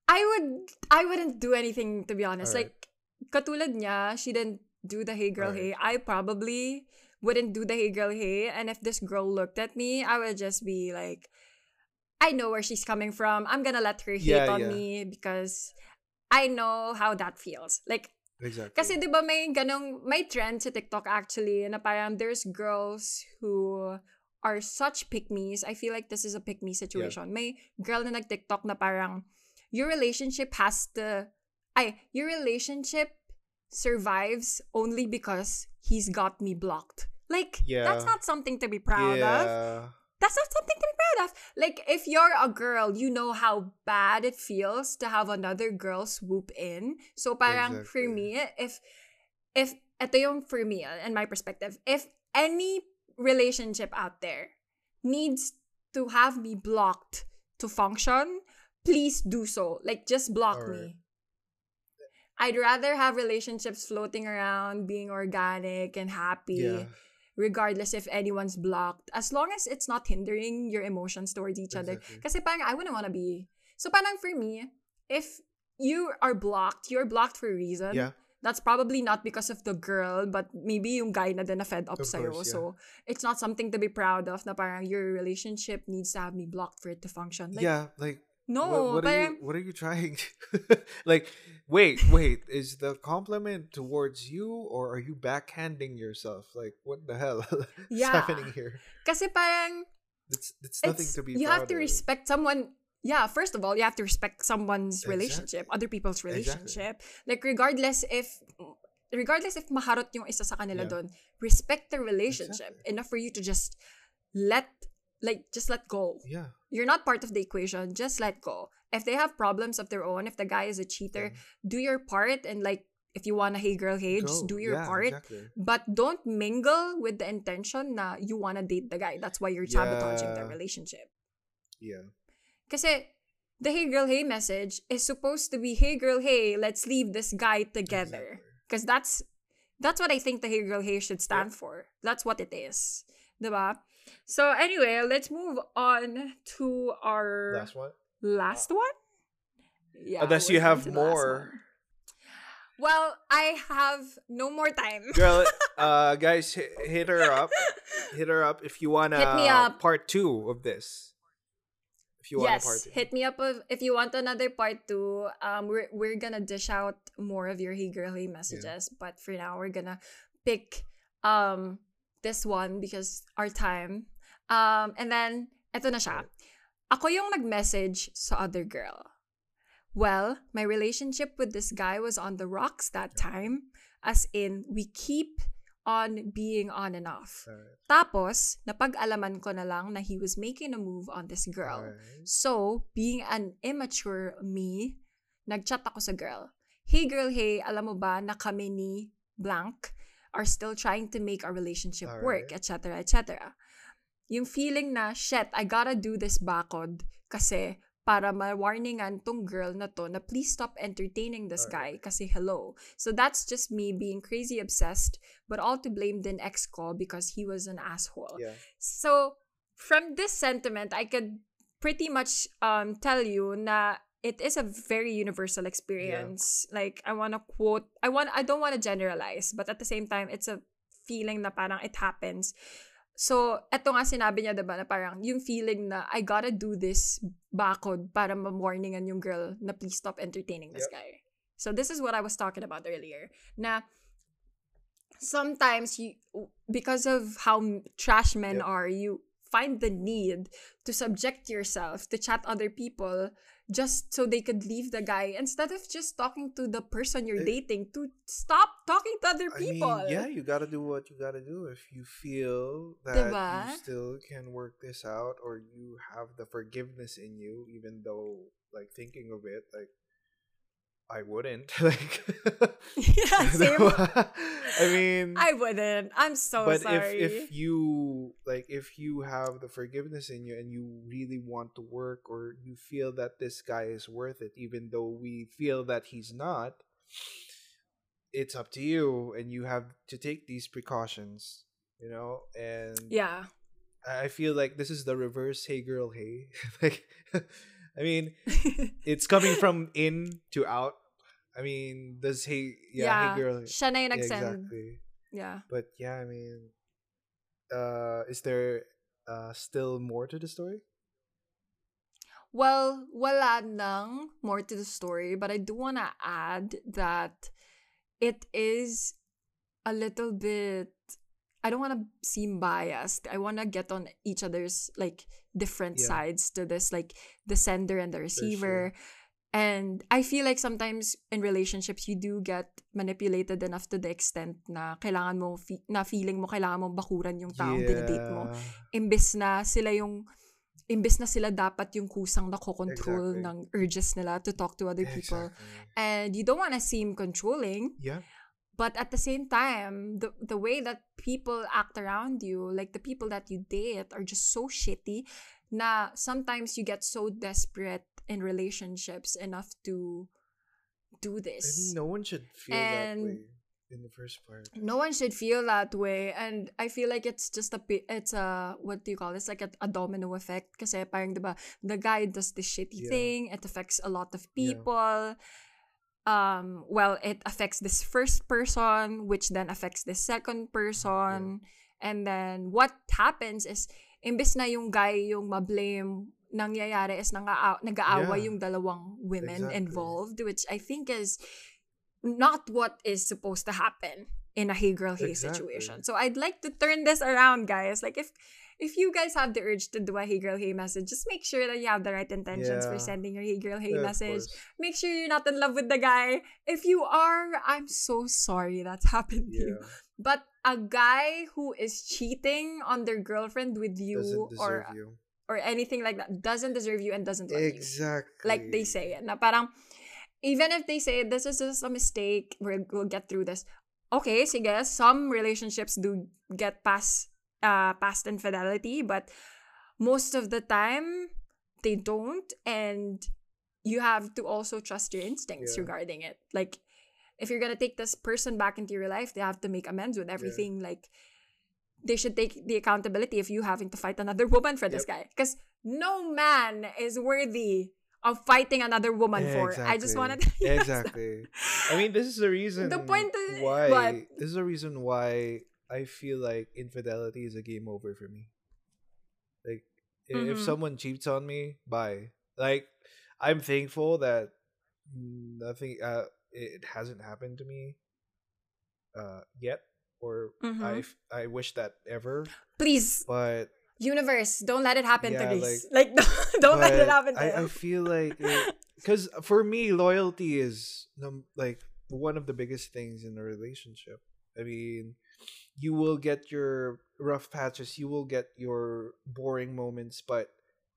I would, I wouldn't do anything to be honest. Alright. Like katulad niya, she didn't do the hey girl Alright. hey. I probably wouldn't do the hey girl hey. And if this girl looked at me, I would just be like, I know where she's coming from. I'm gonna let her hate Yeah, on yeah. me because I know how that feels. Like Exactly. Kasi 'di ba may ganong may trend sa TikTok actually na parang there's girls who are such pick me's. I feel like this is a pick me situation. May girl na nag-TikTok na parang your relationship has to I your relationship survives only because he's got me blocked. Like that's not something to be proud of that's not something to be proud of. Like, if you're a girl, you know how bad it feels to have another girl swoop in. So, parang for Exactly. me, if, if, ito yung for me, uh, in my perspective, if any relationship out there needs to have me blocked to function, please do so. Like, just block me. I'd rather have relationships floating around, being organic and happy Yeah. regardless if anyone's blocked, as long as it's not hindering your emotions towards each other. Exactly. Kasi parang I wouldn't want to be. So parang for me, if you are blocked, you're blocked for a reason. Yeah. That's probably not because of the girl, but maybe yung guy na din na fed up Of sa'yo. course, yeah. So, it's not something to be proud of na parang your relationship needs to have me blocked for it to function. Like, yeah, like no, what, what are parang, you what are you trying like wait, wait, is the compliment towards you or are you backhanding yourself? Like what the hell is Yeah. happening here? kasi parang, It's it's nothing it's, to be you have to of. respect someone yeah first of all you have to respect someone's Exactly. relationship other people's Exactly. relationship like regardless if regardless if maharot yung isa sa kanila Yeah. doon respect the relationship Exactly. enough for you to just let like just let go Yeah. You're not part of the equation just let go if they have problems of their own if the guy is a cheater do your part and like if you want to hey girl hey just do your Yeah, part Exactly. but don't mingle with the intention na you want to date the guy that's why you're sabotaging the relationship Yeah. Kasi the hey girl hey message is supposed to be hey girl hey let's leave this guy together Exactly. because that's that's what I think the hey girl hey should stand for. That's what it is. Diba? So anyway, let's move on to our Last one. last one. Yeah. Unless you have into the last more. Well, I have no more time. Girl, uh guys, hit, hit her up. Hit her up if you want to Hit me up. part 2 of this. If you want a yes, part 2. hit me up if, you want another part two. Um, we're we're gonna dish out more of your hey girl hey messages, but for now we're gonna pick um this one because our time. Um, and then eto na siya. Ako yung nag-message sa other girl. Well, my relationship with this guy was on the rocks that time. As in, we keep on being on and off. Alright. Tapos, napag-alaman ko na lang na he was making a move on this girl. Alright. So, being an immature me, nagchat ako sa girl. Hey girl, hey, alam mo ba na kami ni blank are still trying to make our relationship work, Alright. etc., etc. Yung feeling na, shit, I gotta do this bakod kasi para ma-warningan tong girl na to na please stop entertaining this guy kasi hello. So that's just me being crazy obsessed but all to blame din ex ko because he was an asshole. Yeah. So, from this sentiment, I could pretty much um tell you na it is a very universal experience. Like I want to quote I want I don't want to generalize, but at the same time it's a feeling na parang it happens. So, eto nga sinabi niya, diba, na parang yung feeling na I gotta do this bakod para ma-warningan yung girl na please stop entertaining this Yep. guy. So, this is what I was talking about earlier. Na sometimes you because of how trash men Yep. are you find the need to subject yourself to chat other people just so they could leave the guy instead of just talking to the person you're dating to stop talking to other I people mean, yeah, you gotta do what you gotta do if you feel that Diba? you still can work this out or you have the forgiveness in you, even though, like, thinking of it, like, I wouldn't. like, yeah same. I mean, i wouldn't. I'm so but sorry if if you like if you have the forgiveness in you and you really want to work or you feel that this guy is worth it even though we feel that he's not it's up to you and you have to take these precautions you know? And yeah. I I feel like this is the reverse hey girl hey. Like i mean it's coming from in to out i mean does hey yeah, hey girl siya na yeah, exactly yeah but yeah, I mean, uh, is there uh still more to the story? Well, wala nang more to the story, but I do want to add that it is a little bit I don't want to seem biased. I want to get on each other's like different Yeah. sides to this like the sender and the sure. receiver. And I feel like sometimes in relationships you do get manipulated enough to the extent na kailangan mo fi- na feeling mo kailangan mo bakuran yung taong dinidate mo imbes na sila yung imbes na sila dapat yung kusang nakokontrol Exactly. ng urges nila to talk to other people. Exactly. And you don't want to seem controlling, Yeah. But at the same time, the the way that people act around you, like the people that you date are just so shitty na sometimes you get so desperate in relationships enough to do I this. mean, no one should feel And- that way in the first part. no one should feel that way and i feel like it's just a it's a what do you call it? it's like a, a domino effect kasi parang diba the guy does this shitty Yeah. thing it affects a lot of Yeah. Um well it affects this first person which then affects the second person and then what happens is imbes na yung guy yung ma-blame nangyayari is nang nag-aawa Yeah. yung dalawang women Exactly. involved which i think is not what is supposed to happen in a hey girl hey Exactly. situation. So I'd like to turn this around, guys. Like if if you guys have the urge to do a hey girl hey message, just make sure that you have the right intentions for sending your hey girl hey Yeah, message. Make sure you're not in love with the guy. If you are, I'm so sorry that's happened to you. But a guy who is cheating on their girlfriend with you or you. or anything like that doesn't deserve you and doesn't love you Exactly. like they say it na parang even if they say this is just a mistake we're, we'll get through this okay sige some relationships do get past uh past infidelity but most of the time they don't and you have to also trust your instincts Yeah. regarding it. Like if you're gonna take this person back into your life they have to make amends with everything like they should take the accountability of you having to fight another woman for this guy because no man is worthy of fighting another woman for i just wanted to Yeah, exactly. I mean, this is the reason. The point is- why. what? This is the reason why I feel like infidelity is a game over for me. Like, i- if someone cheats on me, bye. Like, I'm thankful that nothing. Uh, it hasn't happened to me. Uh, yet, or Mhm. I I wish that ever. please But universe don't let it happen to Yeah, Reese. like, don't let it happen to I, I feel like because for me loyalty is like one of the biggest things in a relationship i mean you will get your rough patches, you will get your boring moments, but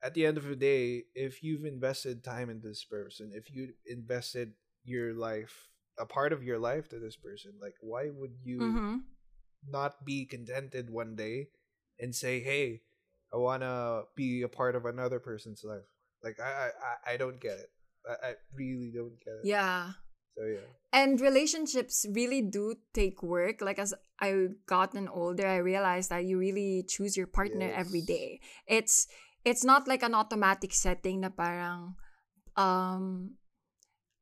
at the end of the day, if you've invested time in this person, if you invested your life, a part of your life to this person, like why would you Mm-hmm. not be contented one day and say, "Hey, I want to be a part of another person's life." Like I I I- don't get it. I, I really don't get it. Yeah. So yeah. And relationships really do take work. Like as I gotten older, I realized that you really choose your partner every Yes. day. It's it's not like an automatic setting na parang um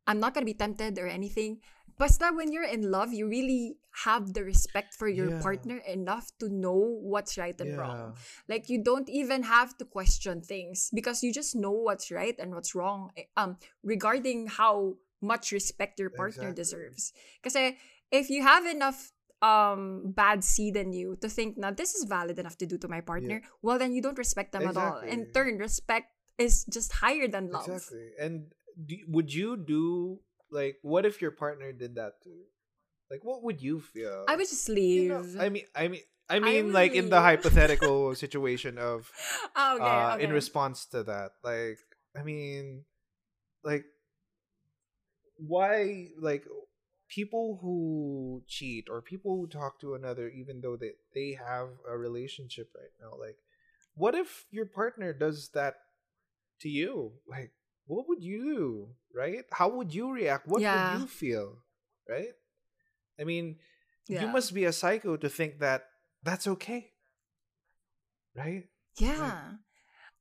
I'm not gonna be tempted or anything. Basta when you're in love, you really have the respect for your Yeah. partner enough to know what's right and wrong. Like you don't even have to question things because you just know what's right and what's wrong eh, um regarding how much respect your partner Exactly. deserves. Because if you have enough um bad seed in you to think now this is valid enough to do to my partner, well then you don't respect them at all. In turn, respect is just higher than love. Exactly. And do, would you do like what if your partner did that to you? Like what would you feel? I would just You leave. know, I mean I mean I I mean would like in the hypothetical situation of okay, uh okay. in response to that. Like I mean like why like people who cheat or people who talk to another even though they they have a relationship right now like what if your partner does that to you like what would you do right how would you react what Yeah. would you feel right i mean you must be a psycho to think that that's okay right Yeah.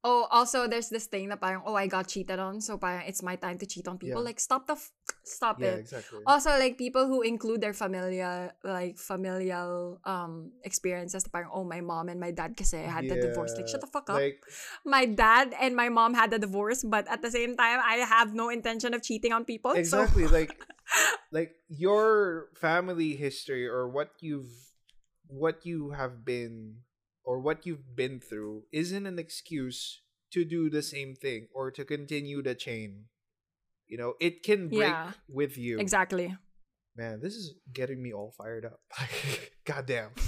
Oh, also there's this thing that parang, oh, I got cheated on, so parang it's my time to cheat on people. Yeah. Like, stop the, f- stop yeah it. exactly Also, like people who include their familial like familial um experiences. Parang, oh, my mom and my dad kasi had the divorce. Like, shut the fuck up. like my dad and my mom had the divorce, but at the same time, I have no intention of cheating on people. so- exactly like like your family history or what you've what you have been or what you've been through isn't an excuse to do the same thing or to continue the chain you know it can break Yeah. with you exactly. man this is getting me all fired up goddamn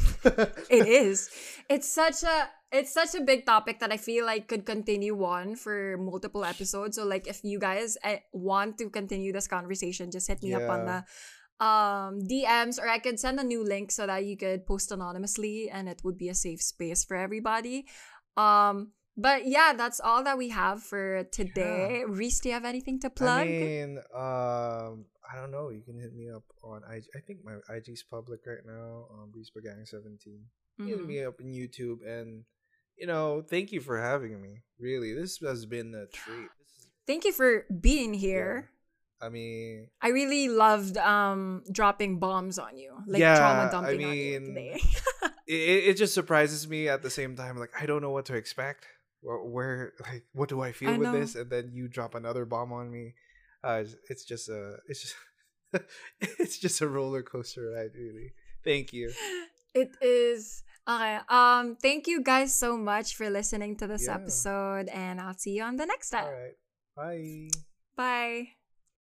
It is. It's such a it's such a big topic that I feel like could continue on for multiple episodes. So like if you guys eh, want to continue this conversation, just hit me up on the um DMs or I could send a new link so that you could post anonymously and it would be a safe space for everybody. Um but yeah, that's all that we have for today. Reese, do you have anything to plug? I mean, um, I don't know. You can hit me up on IG. I think my IG's public right now. Um, Reese Gang Seventeen. Hit Mhm. me up on YouTube, and you know, thank you for having me. Really, this has been a treat. This is, Thank you for being here. I mean, I really loved um dropping bombs on you, like Yeah, trauma I dumping on you mean, today. it, it just surprises me at the same time. Like I don't know what to expect. Where, where like, what do I feel I with know. this? And then you drop another bomb on me. Uh, it's- it's just a, it's just, it's just a roller coaster ride. Really. Thank you. it is okay. Um, thank you guys so much for listening to this Yeah. episode, and I'll see you on the next time. All right. Bye. Bye.